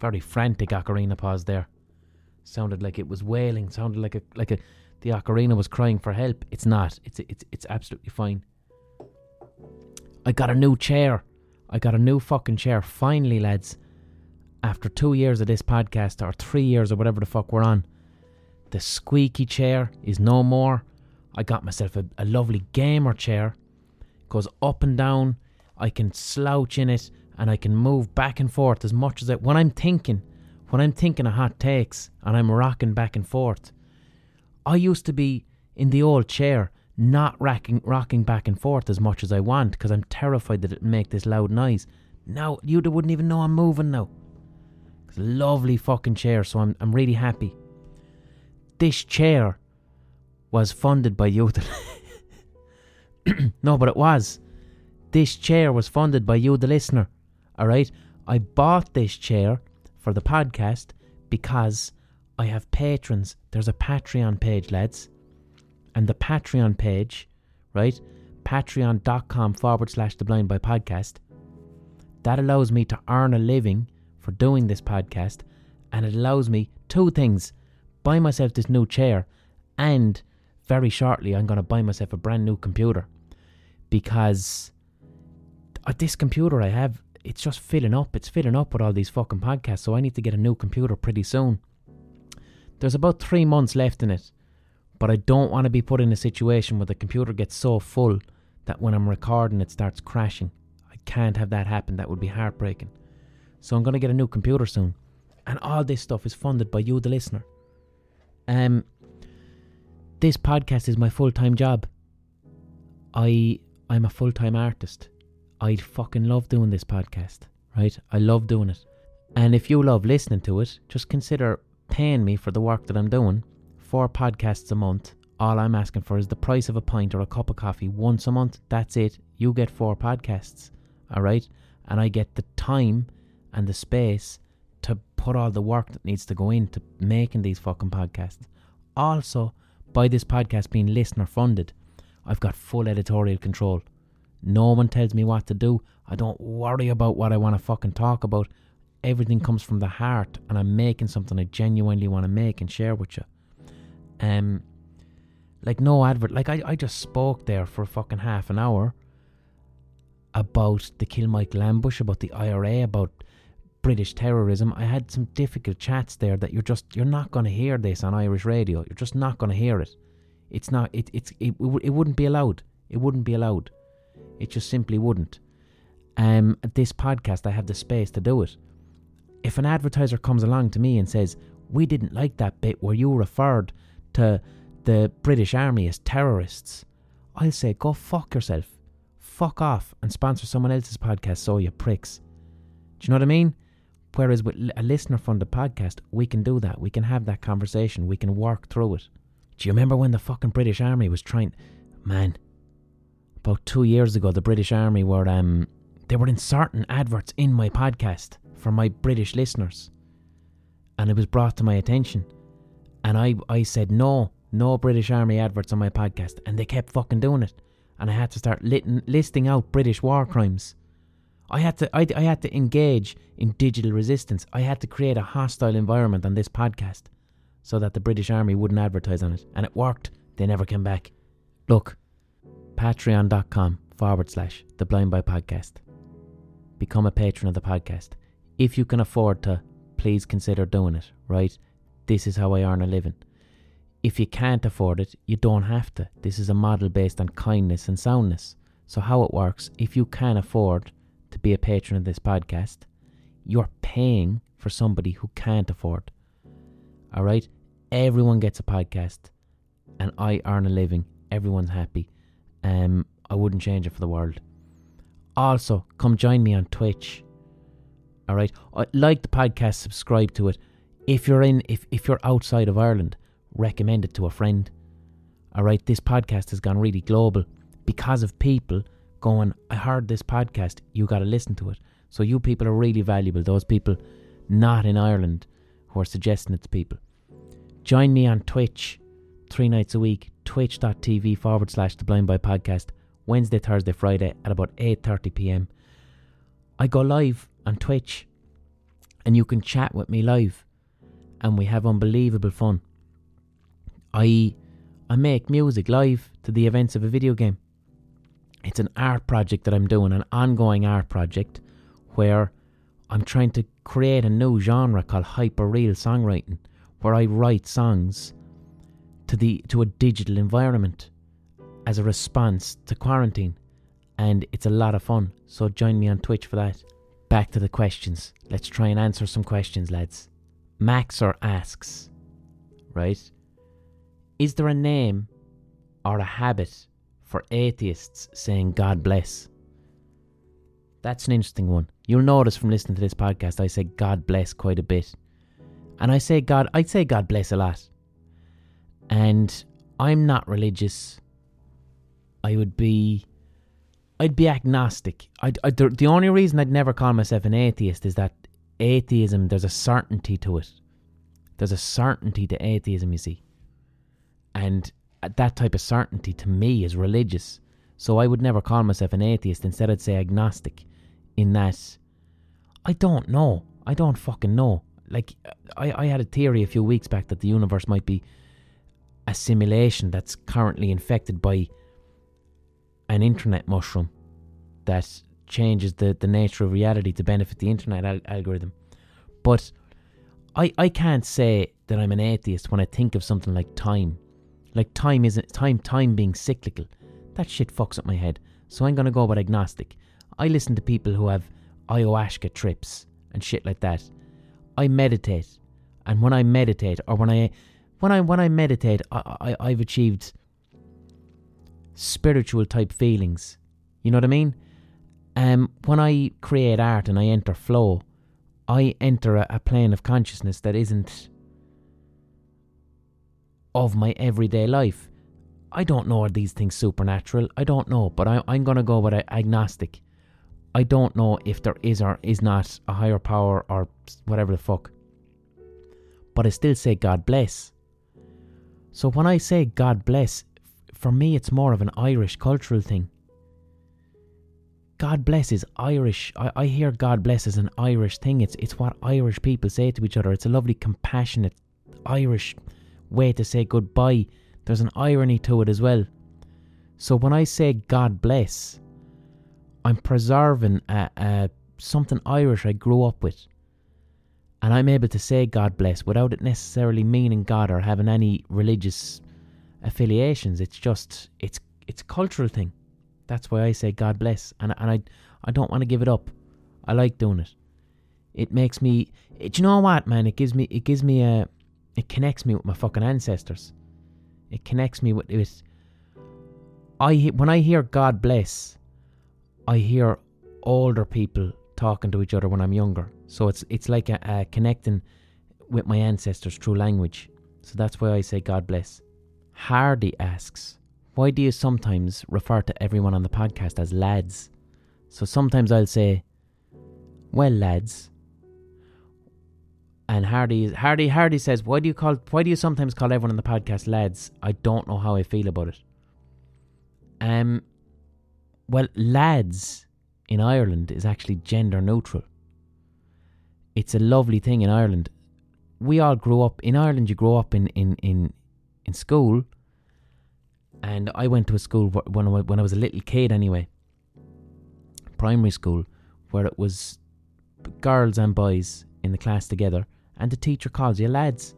Very frantic ocarina pause there. Sounded like it was wailing. Sounded like a like a the ocarina was crying for help. It's not. It's it's it's absolutely fine. I got a new chair. I got a new fucking chair. Finally, lads. After two years of this podcast, or three years, or whatever the fuck we're on, the squeaky chair is no more. I got myself a, a lovely gamer chair. Goes up and down. I can slouch in it and I can move back and forth as much as I when I'm thinking, when I'm thinking of hot takes and I'm rocking back and forth. I used to be in the old chair, not rocking rocking back and forth as much as I want because I'm terrified that it'll make this loud noise. Now you wouldn't even know I'm moving now. It's a lovely fucking chair, so I'm I'm really happy. This chair was funded by you. no, but it was. This chair was funded by you, the listener. All right. I bought this chair for the podcast because I have patrons. There's a Patreon page, lads. And the Patreon page, right? Patreon.com forward slash the blind boy podcast. That allows me to earn a living for doing this podcast. And it allows me two things buy myself this new chair. And very shortly, I'm going to buy myself a brand new computer. Because uh, this computer I have it's just filling up. It's filling up with all these fucking podcasts. So I need to get a new computer pretty soon. There's about three months left in it, but I don't want to be put in a situation where the computer gets so full that when I'm recording it starts crashing. I can't have that happen. That would be heartbreaking. So I'm going to get a new computer soon, and all this stuff is funded by you, the listener. Um, this podcast is my full time job. I I'm a full time artist. I fucking love doing this podcast, right? I love doing it. And if you love listening to it, just consider paying me for the work that I'm doing. Four podcasts a month. All I'm asking for is the price of a pint or a cup of coffee once a month. That's it. You get four podcasts, all right? And I get the time and the space to put all the work that needs to go into making these fucking podcasts. Also, by this podcast being listener funded, I've got full editorial control. No one tells me what to do. I don't worry about what I want to fucking talk about. Everything comes from the heart, and I'm making something I genuinely want to make and share with you. Um, like no advert. Like I, I just spoke there for fucking half an hour about the Kilmichael ambush, about the IRA, about British terrorism. I had some difficult chats there that you're just you're not going to hear this on Irish radio. You're just not going to hear it. It's not. It it's it, it wouldn't be allowed. It wouldn't be allowed. It just simply wouldn't. Um, this podcast, I have the space to do it. If an advertiser comes along to me and says, We didn't like that bit where you referred to the British Army as terrorists, I'll say, Go fuck yourself. Fuck off and sponsor someone else's podcast, so you pricks. Do you know what I mean? Whereas with a listener funded podcast, we can do that. We can have that conversation. We can work through it. Do you remember when the fucking British Army was trying. Man, about two years ago, the British Army were um, they were inserting adverts in my podcast for my British listeners, and it was brought to my attention, and I I said no, no British Army adverts on my podcast, and they kept fucking doing it, and I had to start listing out British war crimes. I had to I, I had to engage in digital resistance. I had to create a hostile environment on this podcast so that the British Army wouldn't advertise on it, and it worked. They never came back. Look, patreon.com forward slash the blind boy podcast. Become a patron of the podcast. If you can afford to, please consider doing it, right? This is how I earn a living. if you can't afford it, you don't have to. This is a model based on kindness and soundness. So, how it works, if you can afford to be a patron of this podcast, you're paying for somebody who can't afford. All right? Everyone gets a podcast, and I earn a living. Everyone's happy. Um, I wouldn't change it for the world. Also, come join me on Twitch. All right, like the podcast, subscribe to it. If you're in, if if you're outside of Ireland, recommend it to a friend. All right, this podcast has gone really global because of people going, I heard this podcast, you got to listen to it. So you people are really valuable, those people not in Ireland who are suggesting it to people. Join me on Twitch three nights a week, twitch.tv forward slash the blind boy podcast, Wednesday, Thursday, Friday at about 8.30 pm. I go live on Twitch and you can chat with me live and we have unbelievable fun. I I make music live to the events of a video game. It's an art project that I'm doing, an ongoing art project where I'm trying to create a new genre called hyperreal songwriting, where I write songs to the to a digital environment as a response to quarantine. And it's a lot of fun. So join me on Twitch for that. Back to the questions. Let's try and answer some questions, lads. Maxer asks, right? Is there a name or a habit for atheists saying God bless? That's an interesting one. You'll notice from listening to this podcast, I say God bless quite a bit. And I say God, I'd say God bless a lot. And I'm not religious. I would be, I'd be agnostic. I'd, I'd, the, only reason I'd never call myself an atheist is that atheism, there's a certainty to it. There's a certainty to atheism, you see. And that type of certainty to me is religious. So I would never call myself an atheist. Instead, I'd say agnostic. In that, I don't know. I don't fucking know. Like, I, I had a theory a few weeks back that the universe might be a simulation that's currently infected by an internet mushroom that changes the, the nature of reality to benefit the internet al- algorithm. But I, I can't say that I'm an atheist when I think of something like time. Like time isn't time time being cyclical. That shit fucks up my head. So I'm gonna go with agnostic. I listen to people who have ayahuasca trips and shit like that. I meditate. And when I meditate or when I when I when I meditate I, I I've achieved spiritual type feelings. You know what I mean? Um, when I create art and I enter flow, I enter a, a plane of consciousness that isn't of my everyday life. I don't know are these things supernatural. I don't know, but I, I'm going to go with agnostic. I don't know if there is or is not a higher power or whatever the fuck. But I still say God bless. So when I say God bless, for me it's more of an Irish cultural thing. God bless is Irish. I, I hear God bless as an Irish thing. It's it's what Irish people say to each other. It's a lovely, compassionate Irish way to say goodbye. There's an irony to it as well. So when I say God bless, I'm preserving something Irish I grew up with. And I'm able to say God bless without it necessarily meaning God or having any religious affiliations. It's just it's it's a cultural thing. That's why I say God bless, and and I I don't want to give it up. I like doing it. It makes me. Eh, it, you know what, man? It gives me. It gives me a. It connects me with my fucking ancestors. It connects me with. with I when I hear God bless, I hear older people talking to each other when I'm younger. So it's it's like a, a connecting with my ancestors through language. So that's why I say God bless. Hardy asks, why do you sometimes refer to everyone on the podcast as lads? So sometimes I'll say, well, lads. And Hardy, Hardy, Hardy says, why do you call, why do you sometimes call everyone on the podcast lads? I don't know how I feel about it. Um, well, lads in Ireland is actually gender neutral. It's a lovely thing in Ireland. We all grew up in Ireland. You grow up in in in in school and I went to a school when I, when I was a little kid anyway, primary school, where it was girls and boys in the class together, and the teacher calls you lads.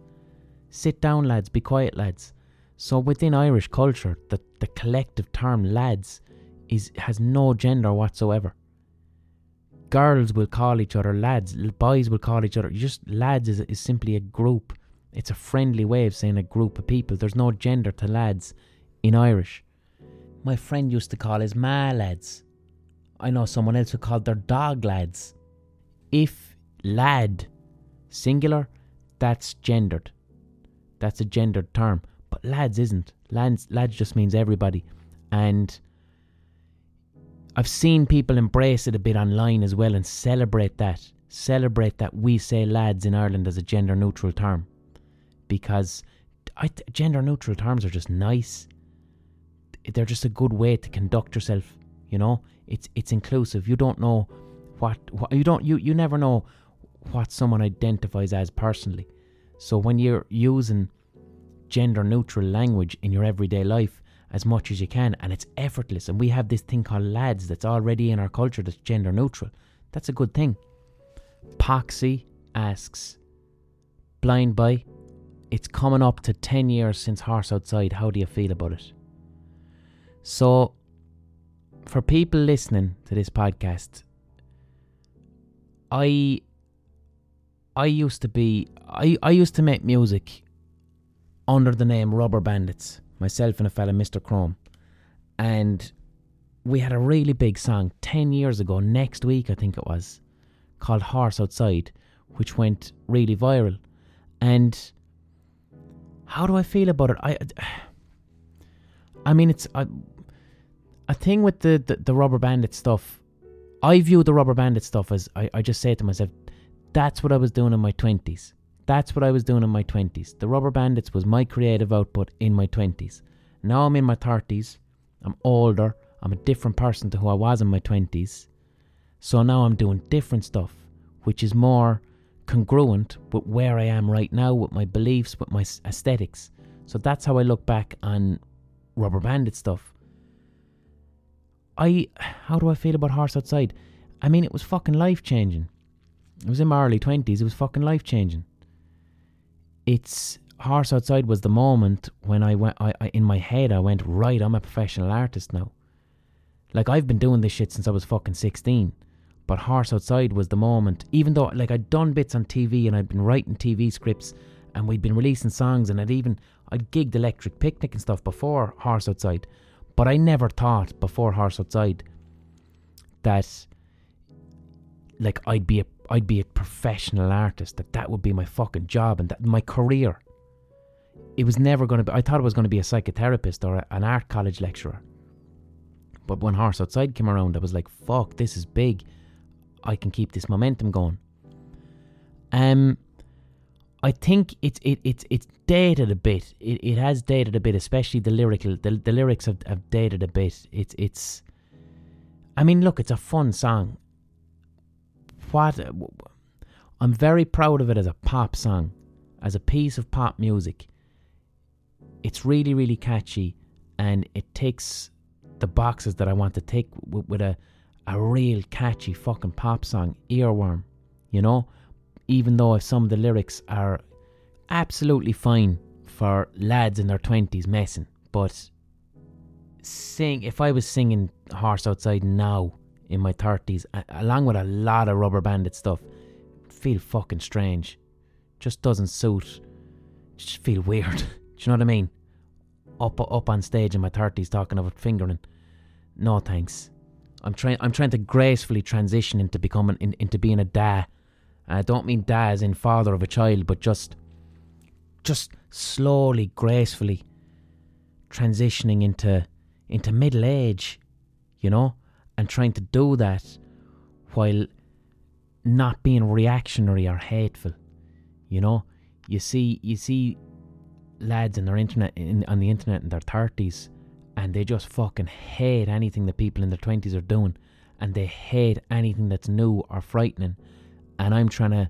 Sit down, lads, be quiet, lads. So within Irish culture, the, the collective term lads is has no gender whatsoever. Girls will call each other lads, boys will call each other just lads is, is simply a group. It's a friendly way of saying a group of people. There's no gender to lads in Irish. My friend used to call his ma lads. I know someone else who called their dog lads. If lad, singular, that's gendered. That's a gendered term. But lads isn't. Lads, lads just means everybody. And I've seen people embrace it a bit online as well and celebrate that. Celebrate that we say lads in Ireland as a gender neutral term. Because I, gender neutral terms are just nice. They're just a good way to conduct yourself, you know? It's it's inclusive. You don't know what, what you don't you you never know what someone identifies as personally. So when you're using gender neutral language in your everyday life as much as you can and it's effortless and we have this thing called lads that's already in our culture that's gender neutral. That's a good thing. Poxy asks Blind Boy, it's coming up to 10 years since Horse Outside. How do you feel about it? So for people listening to this podcast, I I used to be I, I used to make music under the name Rubber Bandits, myself and a fella Mr. Chrome. And we had a really big song 10 years ago, next week I think it was, called Horse Outside, which went really viral. And how do I feel about it? I I mean it's a, a thing with the, the, the rubber bandit stuff. I view the rubber bandit stuff as I, I just say to myself, that's what I was doing in my twenties. That's what I was doing in my twenties. The rubber bandits was my creative output in my twenties. Now I'm in my thirties. I'm older. I'm a different person to who I was in my twenties. So now I'm doing different stuff, which is more congruent with where I am right now, with my beliefs, with my aesthetics. So that's how I look back on rubber bandit stuff. I how do I feel about Horse Outside? I mean, it was fucking life changing. It was in my early twenties. It was fucking life changing. It's Horse Outside was the moment when I went. I, I in my head I went right. I'm a professional artist now. Like I've been doing this shit since I was fucking sixteen. But Horse Outside was the moment. Even though like I'd done bits on TV and I'd been writing TV scripts and we'd been releasing songs and I'd even I'd gigged Electric Picnic and stuff before Horse Outside. But I never thought before Horse Outside that like I'd be a I'd be a professional artist that that would be my fucking job and that my career. It was never going to be. I thought it was going to be a psychotherapist or a, an art college lecturer. But when Horse Outside came around, I was like, "Fuck, this is big. I can keep this momentum going." Um, I think it's it, it's it's dated a bit. It it has dated a bit, especially the lyrical. The, the lyrics have, have dated a bit. It's it's. I mean, look, it's a fun song. What I'm very proud of it as a pop song, as a piece of pop music. It's really really catchy, and it takes the boxes that I want to take with, with a a real catchy fucking pop song, earworm. You know even though some of the lyrics are absolutely fine for lads in their 20s messing. But sing if I was singing Horse Outside now in my 30s, along with a lot of rubber bandit stuff, feel fucking strange. Just doesn't suit. Just feel weird. Do you know what I mean? Up up on stage in my 30s talking about fingering. No thanks. I'm trying I'm trying to gracefully transition into becoming in, into being a dad I don't mean dad as in father of a child, but just just slowly, gracefully transitioning into into middle age, you know, and trying to do that while not being reactionary or hateful. You know, you see, you see lads in their internet in, on the internet in their thirties, and they just fucking hate anything that people in their twenties are doing, and they hate anything that's new or frightening, and I'm trying to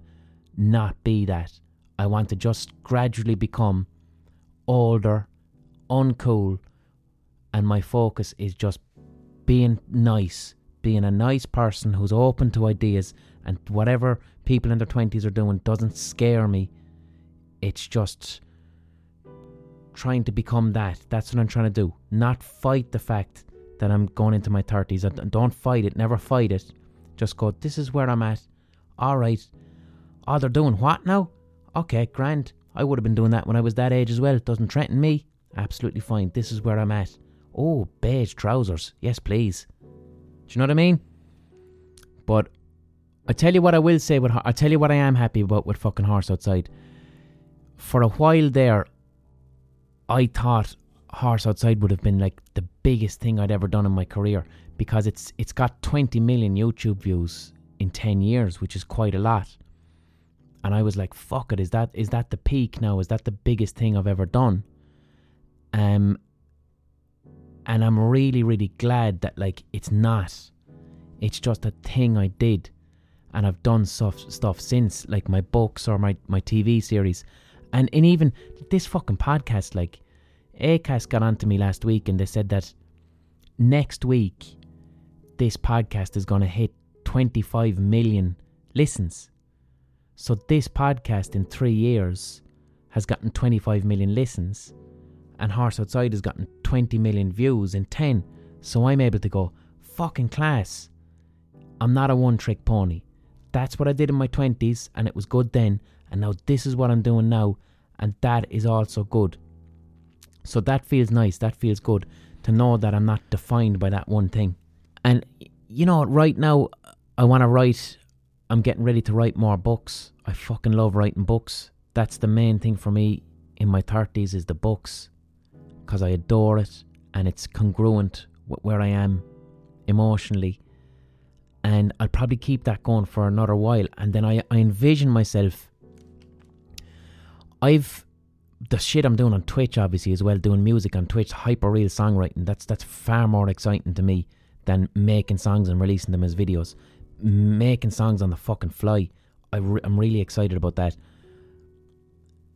not be that. I want to just gradually become older, uncool, and my focus is just being nice, being a nice person who's open to ideas, and whatever people in their 20s are doing doesn't scare me. It's just trying to become that. That's what I'm trying to do. Not fight the fact that I'm going into my 30s. And don't fight it. Never fight it. Just go, this is where I'm at. All right. Oh, they're doing what now? Okay, grand. I would have been doing that when I was that age as well. It doesn't threaten me. Absolutely fine. This is where I'm at. Oh, beige trousers. Yes, please. Do you know what I mean? But I tell you what I will say. With I tell you what I am happy about with fucking horse outside. For a while there, I thought horse outside would have been like the biggest thing I'd ever done in my career because it's it's got 20 million YouTube views in 10 years, which is quite a lot. And I was like, fuck it, is that is that the peak now? Is that the biggest thing I've ever done? Um and I'm really, really glad that like it's not. It's just a thing I did. And I've done stuff stuff since, like my books or my, my TV series. And and even this fucking podcast, like Acast got onto me last week and they said that next week this podcast is gonna hit twenty five million listens. So this podcast in three years has gotten 25 million listens, and Horse Outside has gotten 20 million views in 10. So I'm able to go, fucking class. I'm not a one trick pony. That's what I did in my 20s, and it was good then, and now this is what I'm doing now, and that is also good. So that feels nice, that feels good to know that I'm not defined by that one thing. And you know, right now, I want to write I'm getting ready to write more books. I fucking love writing books. That's the main thing for me in my 30s is the books because I adore it and it's congruent with where I am emotionally. And I'll probably keep that going for another while. And then I, I envision myself. I've the shit I'm doing on Twitch, obviously, as well, doing music on Twitch, hyper real songwriting. That's that's far more exciting to me than making songs and releasing them as videos making songs on the fucking fly. I I'm really excited about that.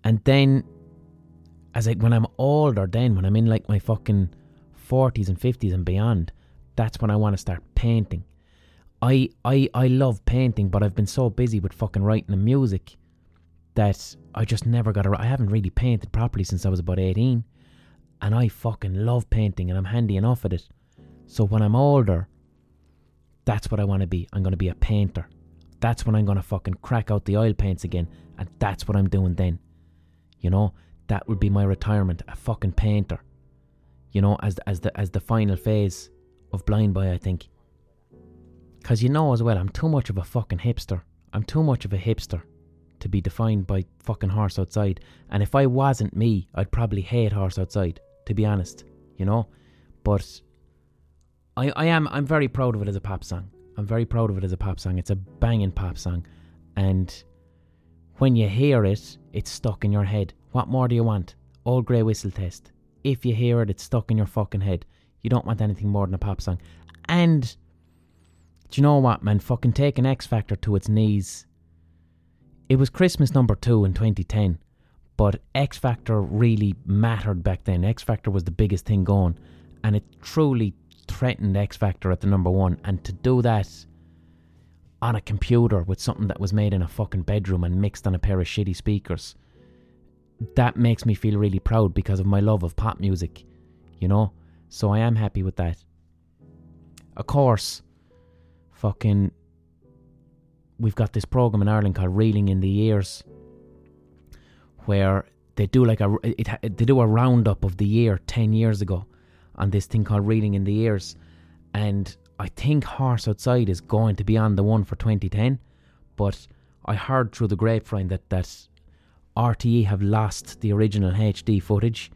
And then, as like when I'm older, then when I'm in like my fucking forties and fifties and beyond, that's when I want to start painting. I I I love painting, but I've been so busy with fucking writing and music that I just never got. A, I haven't really painted properly since I was about eighteen, and I fucking love painting, and I'm handy enough at it. So when I'm older, that's what I want to be. I'm going to be a painter. That's when I'm going to fucking crack out the oil paints again. And that's what I'm doing then. You know, that would be my retirement, a fucking painter. You know, as as the as the final phase of Blind Boy, I think. Cause you know as well, I'm too much of a fucking hipster. I'm too much of a hipster to be defined by fucking horse outside. And if I wasn't me, I'd probably hate horse outside, to be honest. You know? But I, I am I'm very proud of it as a pop song. I'm very proud of it as a pop song. It's a banging pop song. And when you hear it, it's stuck in your head. What more do you want? Old grey whistle test. If you hear it, it's stuck in your fucking head. You don't want anything more than a pop song. And do you know what, man? Fucking taking X Factor to its knees. It was Christmas number two in 2010, but X Factor really mattered back then. X Factor was the biggest thing going, and it truly threatened X Factor at the number one, and to do that on a computer with something that was made in a fucking bedroom and mixed on a pair of shitty speakers, that makes me feel really proud because of my love of pop music, you know? So I am happy with that. Of course, fucking, we've got this program in Ireland called Reeling in the Years, where they do like a it, they do a roundup of the year 10 years ago on this thing called Reeling in the Years. And I think Horse Outside is going to be on the one for 2010. But I heard through the grapevine that, that RTE have lost the original HD footage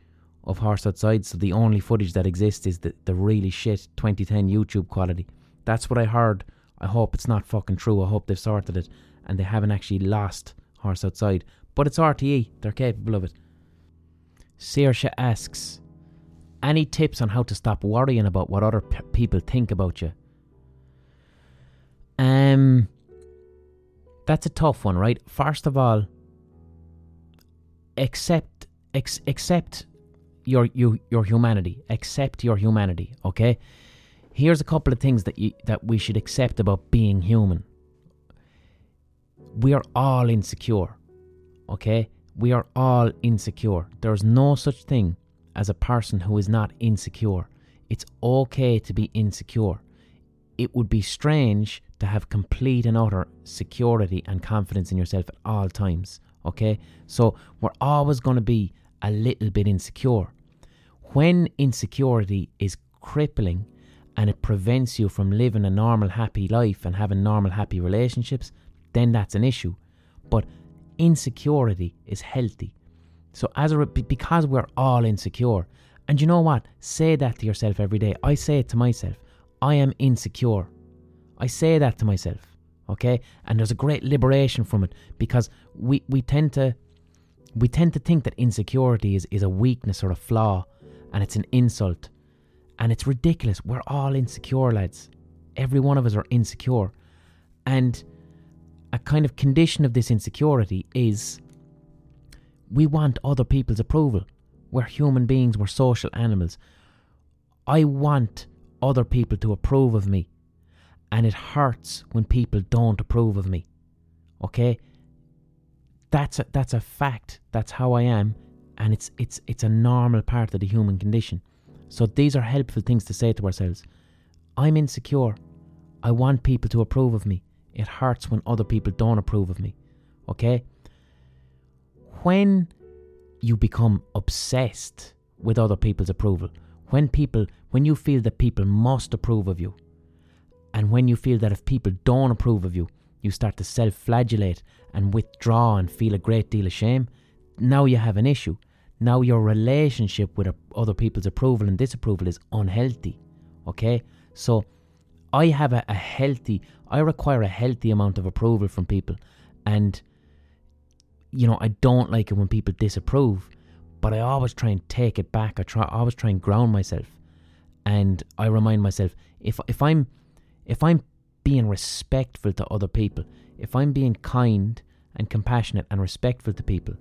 of Horse Outside, so the only footage that exists is the, the really shit 2010 YouTube quality. That's what I heard. I hope it's not fucking true. I hope they've sorted it and they haven't actually lost Horse Outside. But it's RTE, they're capable of it. Saoirse asks, any tips on how to stop worrying about what other people think about you? Um, that's a tough one, right? First of all, accept ex- accept your you, your humanity. Accept your humanity. Okay. Here's a couple of things that you that we should accept about being human. We are all insecure. Okay, We are all insecure. There is no such thing as a person who is not insecure. It's okay to be insecure. It would be strange to have complete and utter security and confidence in yourself at all times. Okay? So we're always going to be a little bit insecure. When insecurity is crippling and it prevents you from living a normal, happy life and having normal, happy relationships, then that's an issue. But insecurity is healthy. So as a because we're all insecure, and you know what? Say that to yourself every day. I say it to myself. I am insecure. I say that to myself. Okay? And there's a great liberation from it because we, we tend to we tend to think that insecurity is, is a weakness or a flaw and it's an insult. And it's ridiculous. We're all insecure, lads. Every one of us are insecure. And a kind of condition of this insecurity is we want other people's approval. We're human beings, we're social animals. I want other people to approve of me. And it hurts when people don't approve of me. Okay? That's a, that's a fact. That's how I am. And it's, it's, it's a normal part of the human condition. So these are helpful things to say to ourselves. I'm insecure. I want people to approve of me. It hurts when other people don't approve of me. Okay? When you become obsessed with other people's approval, when people when you feel that people must approve of you, and when you feel that if people don't approve of you, you start to self-flagellate and withdraw and feel a great deal of shame, now you have an issue. Now your relationship with other people's approval and disapproval is unhealthy. Okay? So I have a, a healthy I require a healthy amount of approval from people and you know, I don't like it when people disapprove, but I always try and take it back. I try I always try and ground myself. And I remind myself if if I'm if I'm being respectful to other people, if I'm being kind and compassionate and respectful to people,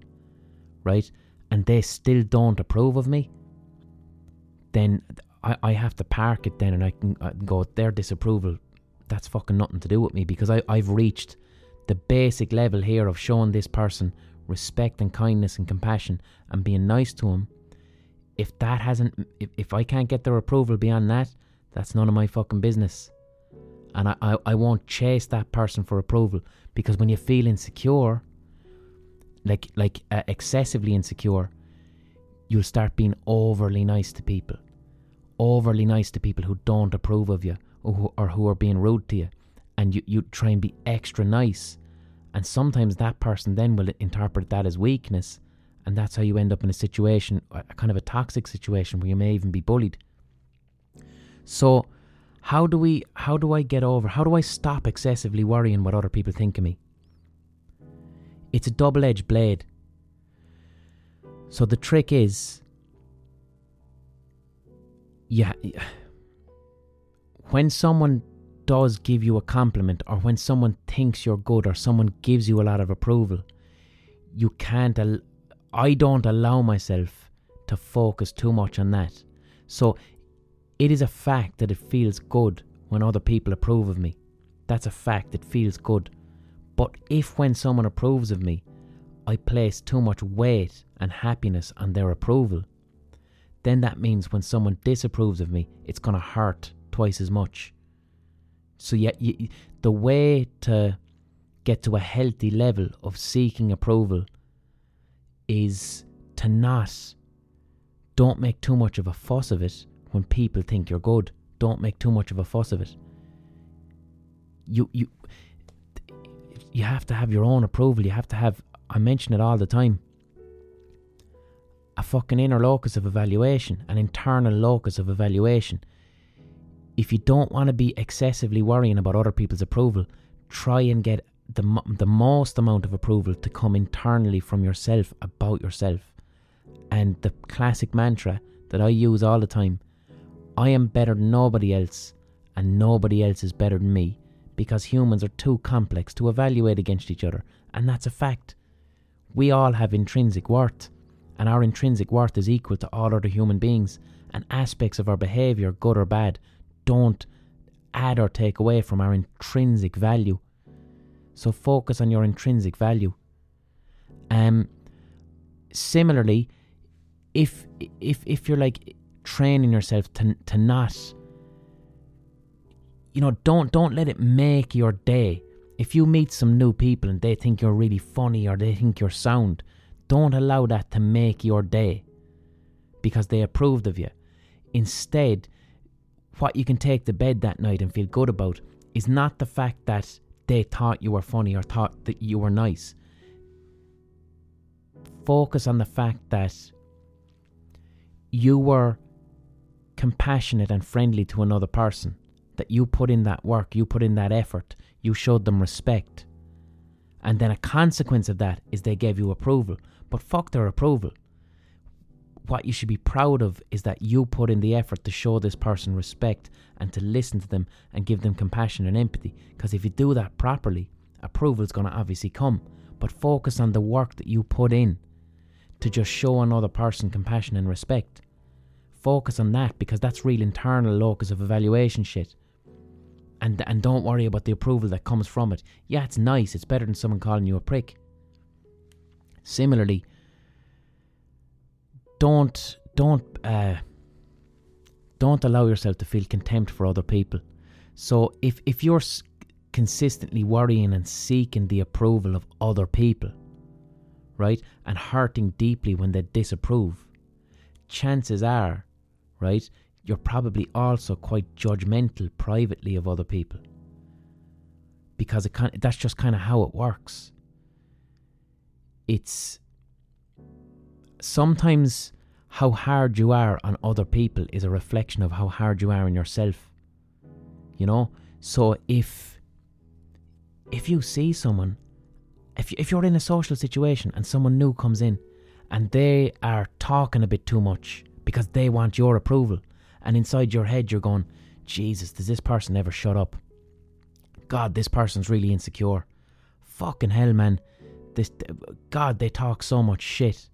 right? And they still don't approve of me, then I, I have to park it then and I can, I can go, their disapproval, that's fucking nothing to do with me because I, I've reached the basic level here of showing this person respect and kindness and compassion and being nice to him, if that hasn't, if, if I can't get their approval beyond that, that's none of my fucking business. And I, I, I won't chase that person for approval because when you feel insecure, like like uh, excessively insecure, you'll start being overly nice to people, overly nice to people who don't approve of you or who, or who are being rude to you, and you you try and be extra nice and sometimes that person then will interpret that as weakness. And that's how you end up in a situation, a kind of a toxic situation where you may even be bullied. So, how do we, how do I get over, how do I stop excessively worrying what other people think of me? It's a double edged blade. So the trick is, yeah, when someone does give you a compliment or when someone thinks you're good or someone gives you a lot of approval, you can't. Al- I don't allow myself to focus too much on that. So it is a fact that it feels good when other people approve of me. That's a fact, it feels good. But if when someone approves of me, I place too much weight and happiness on their approval, then that means when someone disapproves of me, it's going to hurt twice as much. So you, the way to get to a healthy level of seeking approval is to not don't make too much of a fuss of it when people think you're good. Don't make too much of a fuss of it. You you you have to have your own approval. You have to have I mention it all the time. A fucking inner locus of evaluation, an internal locus of evaluation if you don't want to be excessively worrying about other people's approval, try and get the, the most amount of approval to come internally from yourself about yourself. And the classic mantra that I use all the time I am better than nobody else, and nobody else is better than me, because humans are too complex to evaluate against each other, and that's a fact. We all have intrinsic worth, and our intrinsic worth is equal to all other human beings, and aspects of our behaviour, good or bad, don't add or take away from our intrinsic value. So focus on your intrinsic value. Um, similarly, if if if you're like training yourself to to not you know, don't don't let it make your day. If you meet some new people and they think you're really funny or they think you're sound, don't allow that to make your day because they approved of you. Instead, what you can take to bed that night and feel good about is not the fact that they thought you were funny or thought that you were nice. Focus on the fact that you were compassionate and friendly to another person, that you put in that work, you put in that effort, you showed them respect. And then a consequence of that is they gave you approval. But fuck their approval. What you should be proud of is that you put in the effort to show this person respect and to listen to them and give them compassion and empathy. Because if you do that properly, approval is going to obviously come. But focus on the work that you put in to just show another person compassion and respect. Focus on that because that's real internal locus of evaluation shit. And and don't worry about the approval that comes from it. Yeah, it's nice. It's better than someone calling you a prick. Similarly, don't don't uh, don't allow yourself to feel contempt for other people. So if if you're consistently worrying and seeking the approval of other people, right, and hurting deeply when they disapprove, chances are, right, you're probably also quite judgmental privately of other people. Because it kind that's just kind of how it works. It's sometimes how hard you are on other people is a reflection of how hard you are on yourself. You know? So if if you see someone if if you're in a social situation and someone new comes in and they are talking a bit too much because they want your approval and inside your head you're going, Jesus, does this person ever shut up? God, this person's really insecure. Fucking hell, man. This God, they talk so much shit.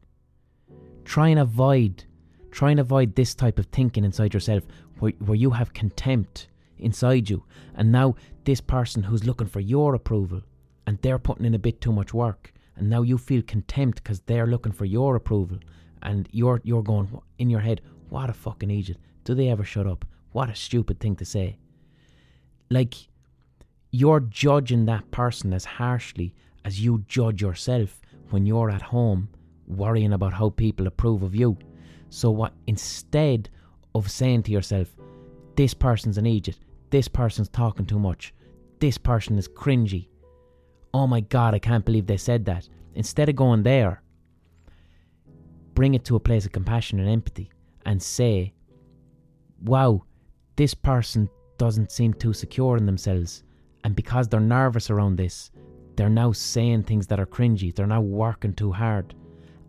Try and avoid, try and avoid this type of thinking inside yourself, where where you have contempt inside you, and now this person who's looking for your approval, and they're putting in a bit too much work, and now you feel contempt because they're looking for your approval, and you're you're going in your head, what a fucking idiot. Do they ever shut up? What a stupid thing to say. Like, you're judging that person as harshly as you judge yourself when you're at home worrying about how people approve of you. So, what instead of saying to yourself, this person's an idiot, this person's talking too much, this person is cringy, oh my god, I can't believe they said that. Instead of going there, bring it to a place of compassion and empathy and say, wow, this person doesn't seem too secure in themselves. And because they're nervous around this, they're now saying things that are cringy. They're now working too hard.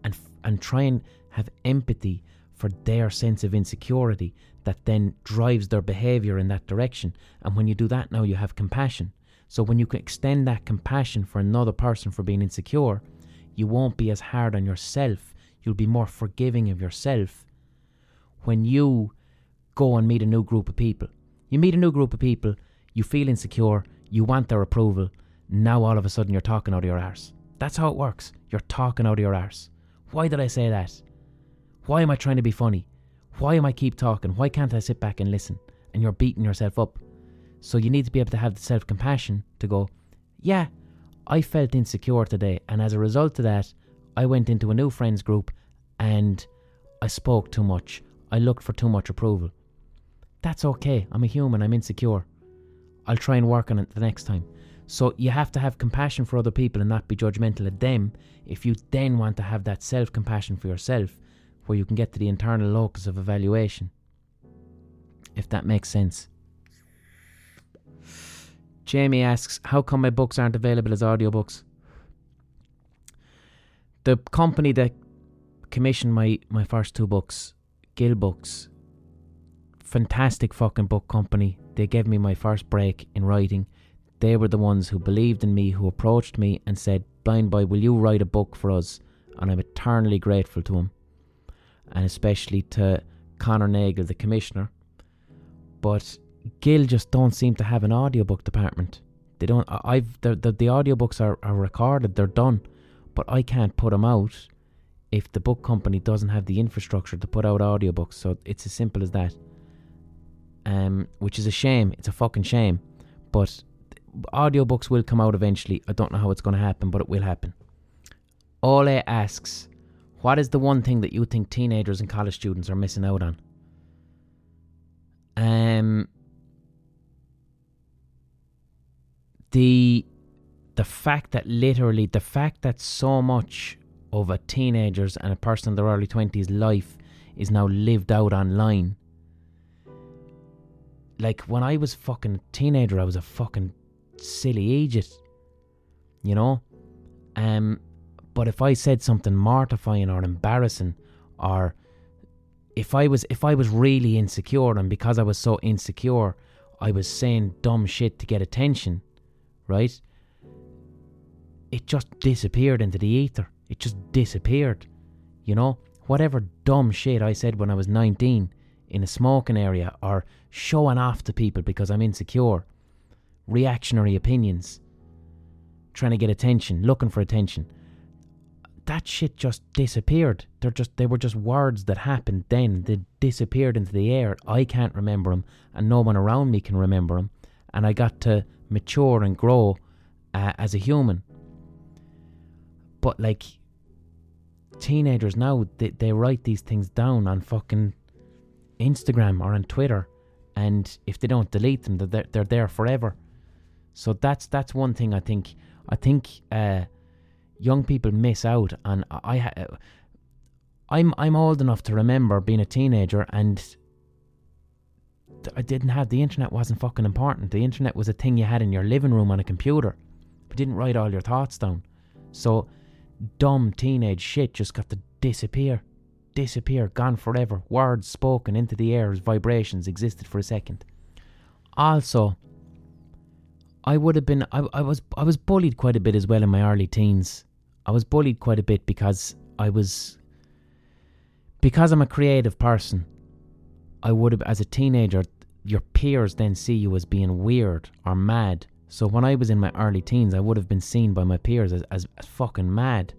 And, and try and have empathy for their sense of insecurity that then drives their behavior in that direction. And when you do that, now you have compassion. So when you can extend that compassion for another person for being insecure, you won't be as hard on yourself. You'll be more forgiving of yourself when you go and meet a new group of people. You meet a new group of people, you feel insecure, you want their approval. Now all of a sudden you're talking out of your arse. That's how it works. You're talking out of your arse. Why did I say that? Why am I trying to be funny? Why am I keep talking? Why can't I sit back and listen? And you're beating yourself up. So you need to be able to have the self compassion to go, yeah, I felt insecure today, and as a result of that, I went into a new friends group and I spoke too much. I looked for too much approval. That's okay. I'm a human. I'm insecure. I'll try and work on it the next time. So you have to have compassion for other people and not be judgmental of them. If you then want to have that self compassion for yourself, where you can get to the internal locus of evaluation. If that makes sense. Jamie asks, How come my books aren't available as audiobooks? The company that commissioned my, my first two books, Gill Books, fantastic fucking book company. They gave me my first break in writing. They were the ones who believed in me, who approached me and said, Blind Boy, will you write a book for us? And I'm eternally grateful to them. And especially to Conor Nagle, the commissioner. But Gill just don't seem to have an audiobook department. They don't. I've the the, the audiobooks are, are recorded. They're done, but I can't put them out if the book company doesn't have the infrastructure to put out audiobooks. So it's as simple as that. Um, which is a shame. It's a fucking shame. But audiobooks will come out eventually. I don't know how it's going to happen, but it will happen. Ole asks, what is the one thing that you think teenagers and college students are missing out on? Um, the the fact that literally the fact that so much of a teenager's and a person in their early twenties life is now lived out online. Like when I was fucking teenager, I was a fucking silly idiot. You know? Um but if I said something mortifying or embarrassing or if I was if I was really insecure and because I was so insecure I was saying dumb shit to get attention, right? It just disappeared into the ether. It just disappeared. You know? Whatever dumb shit I said when I was 19 in a smoking area or showing off to people because I'm insecure, reactionary opinions, trying to get attention, looking for attention. That shit just disappeared. They're just they were just words that happened then. They disappeared into the air. I can't remember them, and no one around me can remember them. And I got to mature and grow uh, as a human. But like teenagers now, they, they write these things down on fucking Instagram or on Twitter, and if they don't delete them, they're they're there forever. So that's that's one thing I think. I think uh, young people miss out on. I ha- I'm I'm old enough to remember being a teenager and I didn't have the internet wasn't fucking important. The internet was a thing you had in your living room on a computer. But didn't write all your thoughts down. So dumb teenage shit just got to disappear. Disappear, gone forever. Words spoken into the air as vibrations existed for a second. Also, I would have been I, I was I was bullied quite a bit as well in my early teens. I was bullied quite a bit because I was because I'm a creative person. I would have as a teenager your peers then see you as being weird or mad. So when I was in my early teens, I would have been seen by my peers as, as, as fucking mad.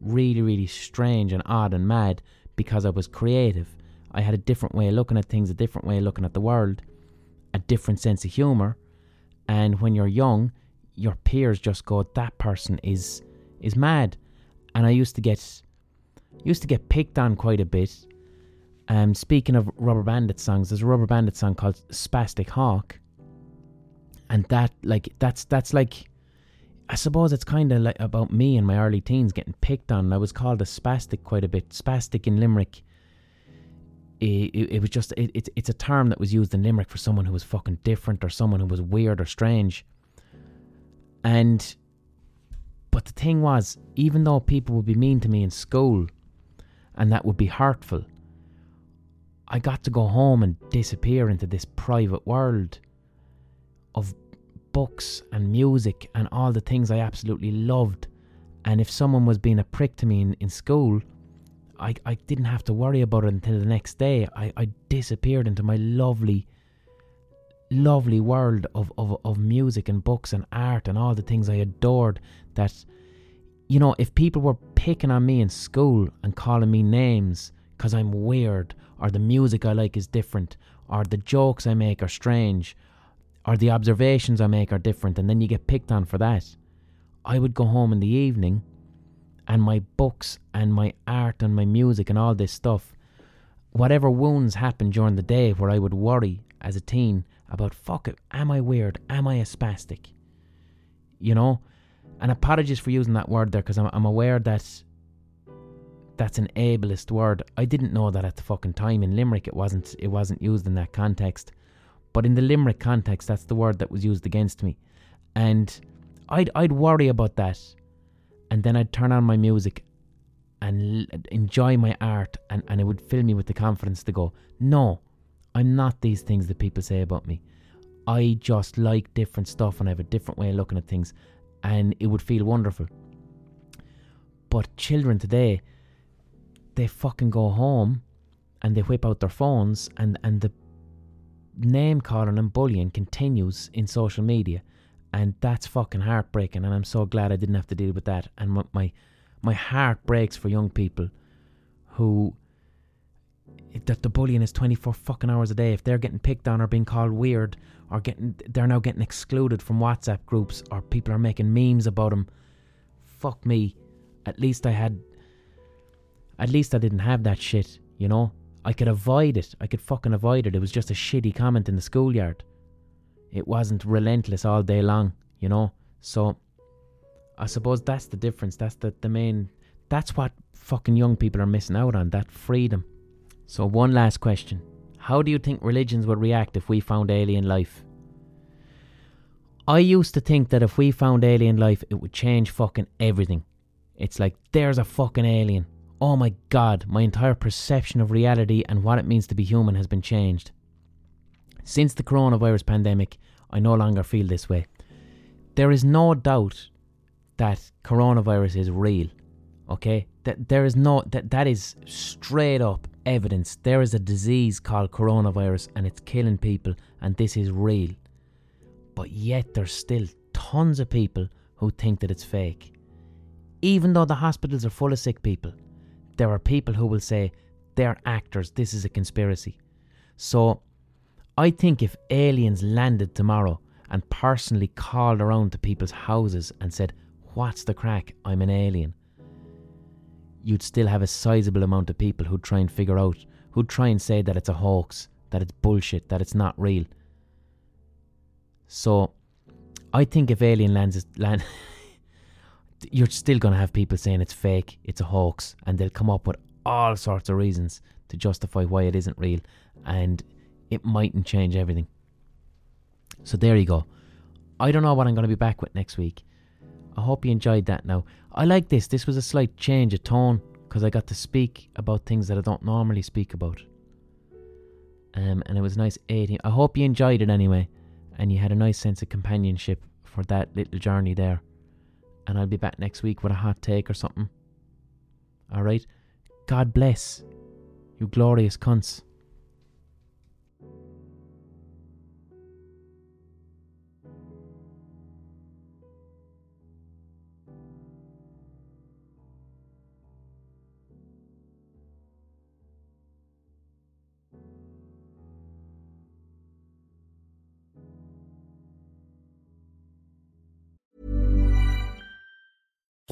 Really, really strange and odd and mad because I was creative. I had a different way of looking at things, a different way of looking at the world, a different sense of humour. And when you're young, your peers just go, that person is is mad. And I used to get used to get picked on quite a bit um, speaking of Rubber Bandit songs, there's a Rubber Bandit song called Spastic Hawk, and that like that's that's like, I suppose it's kind of like about me and my early teens getting picked on. I was called a spastic quite a bit. Spastic in Limerick. It, it, it was just it, it, it's a term that was used in Limerick for someone who was fucking different or someone who was weird or strange. And but the thing was, even though people would be mean to me in school, and that would be hurtful I got to go home and disappear into this private world of books and music and all the things I absolutely loved. And if someone was being a prick to me in, in school, I, I didn't have to worry about it until the next day. I, I disappeared into my lovely, lovely world of, of, of music and books and art and all the things I adored. That, you know, if people were picking on me in school and calling me names because I'm weird or the music I like is different, or the jokes I make are strange, or the observations I make are different, and then you get picked on for that. I would go home in the evening, and my books and my art and my music and all this stuff, whatever wounds happened during the day where I would worry as a teen about, fuck it, am I weird? Am I a spastic? You know? And apologies for using that word there because I'm, I'm aware that that's an ableist word. I didn't know that at the fucking time. In Limerick, it wasn't. It wasn't used in that context. But in the Limerick context, that's the word that was used against me, and I'd I'd worry about that, and then I'd turn on my music, and l- enjoy my art, and and it would fill me with the confidence to go, no, I'm not these things that people say about me. I just like different stuff, and I have a different way of looking at things, and it would feel wonderful. But children today, they fucking go home and they whip out their phones and, and the name calling and bullying continues in social media and that's fucking heartbreaking and I'm so glad I didn't have to deal with that and my my, my heart breaks for young people who that the bullying is 24 fucking hours a day. If they're getting picked on or being called weird or getting they're now getting excluded from whatsapp groups or people are making memes about them fuck me. At least i had at least i didn't have that shit you know i could avoid it. I could fucking avoid it. It was just a shitty comment in the schoolyard. It wasn't relentless all day long you know? So i suppose that's the difference. That's the, the main that's what fucking young people are missing out on that freedom. So, one last question. How do you think religions would react if we found alien life? I used to think that if we found alien life, it would change fucking everything. It's like, there's a fucking alien. Oh my god, my entire perception of reality and what it means to be human has been changed. Since the coronavirus pandemic, I no longer feel this way. There is no doubt that coronavirus is real. Okay? That there is no that that is straight up evidence there is a disease called coronavirus and it's killing people, and this is real. But yet, there's still tons of people who think that it's fake. Even though the hospitals are full of sick people, there are people who will say they're actors, this is a conspiracy. So, I think if aliens landed tomorrow and personally called around to people's houses and said, What's the crack? I'm an alien you'd still have a sizable amount of people who'd try and figure out, who'd try and say that it's a hoax, that it's bullshit, that it's not real. So, I think if Alien lands, land, you're still going to have people saying it's fake, it's a hoax, and they'll come up with all sorts of reasons to justify why it isn't real, and it mightn't change everything. So there you go. I don't know what I'm going to be back with next week. I hope you enjoyed that now. I like this. This was a slight change of tone because I got to speak about things that I don't normally speak about. Um, and it was nice 18. I hope you enjoyed it anyway and you had a nice sense of companionship for that little journey there. And I'll be back next week with a hot take or something. Alright? God bless. You glorious cunts.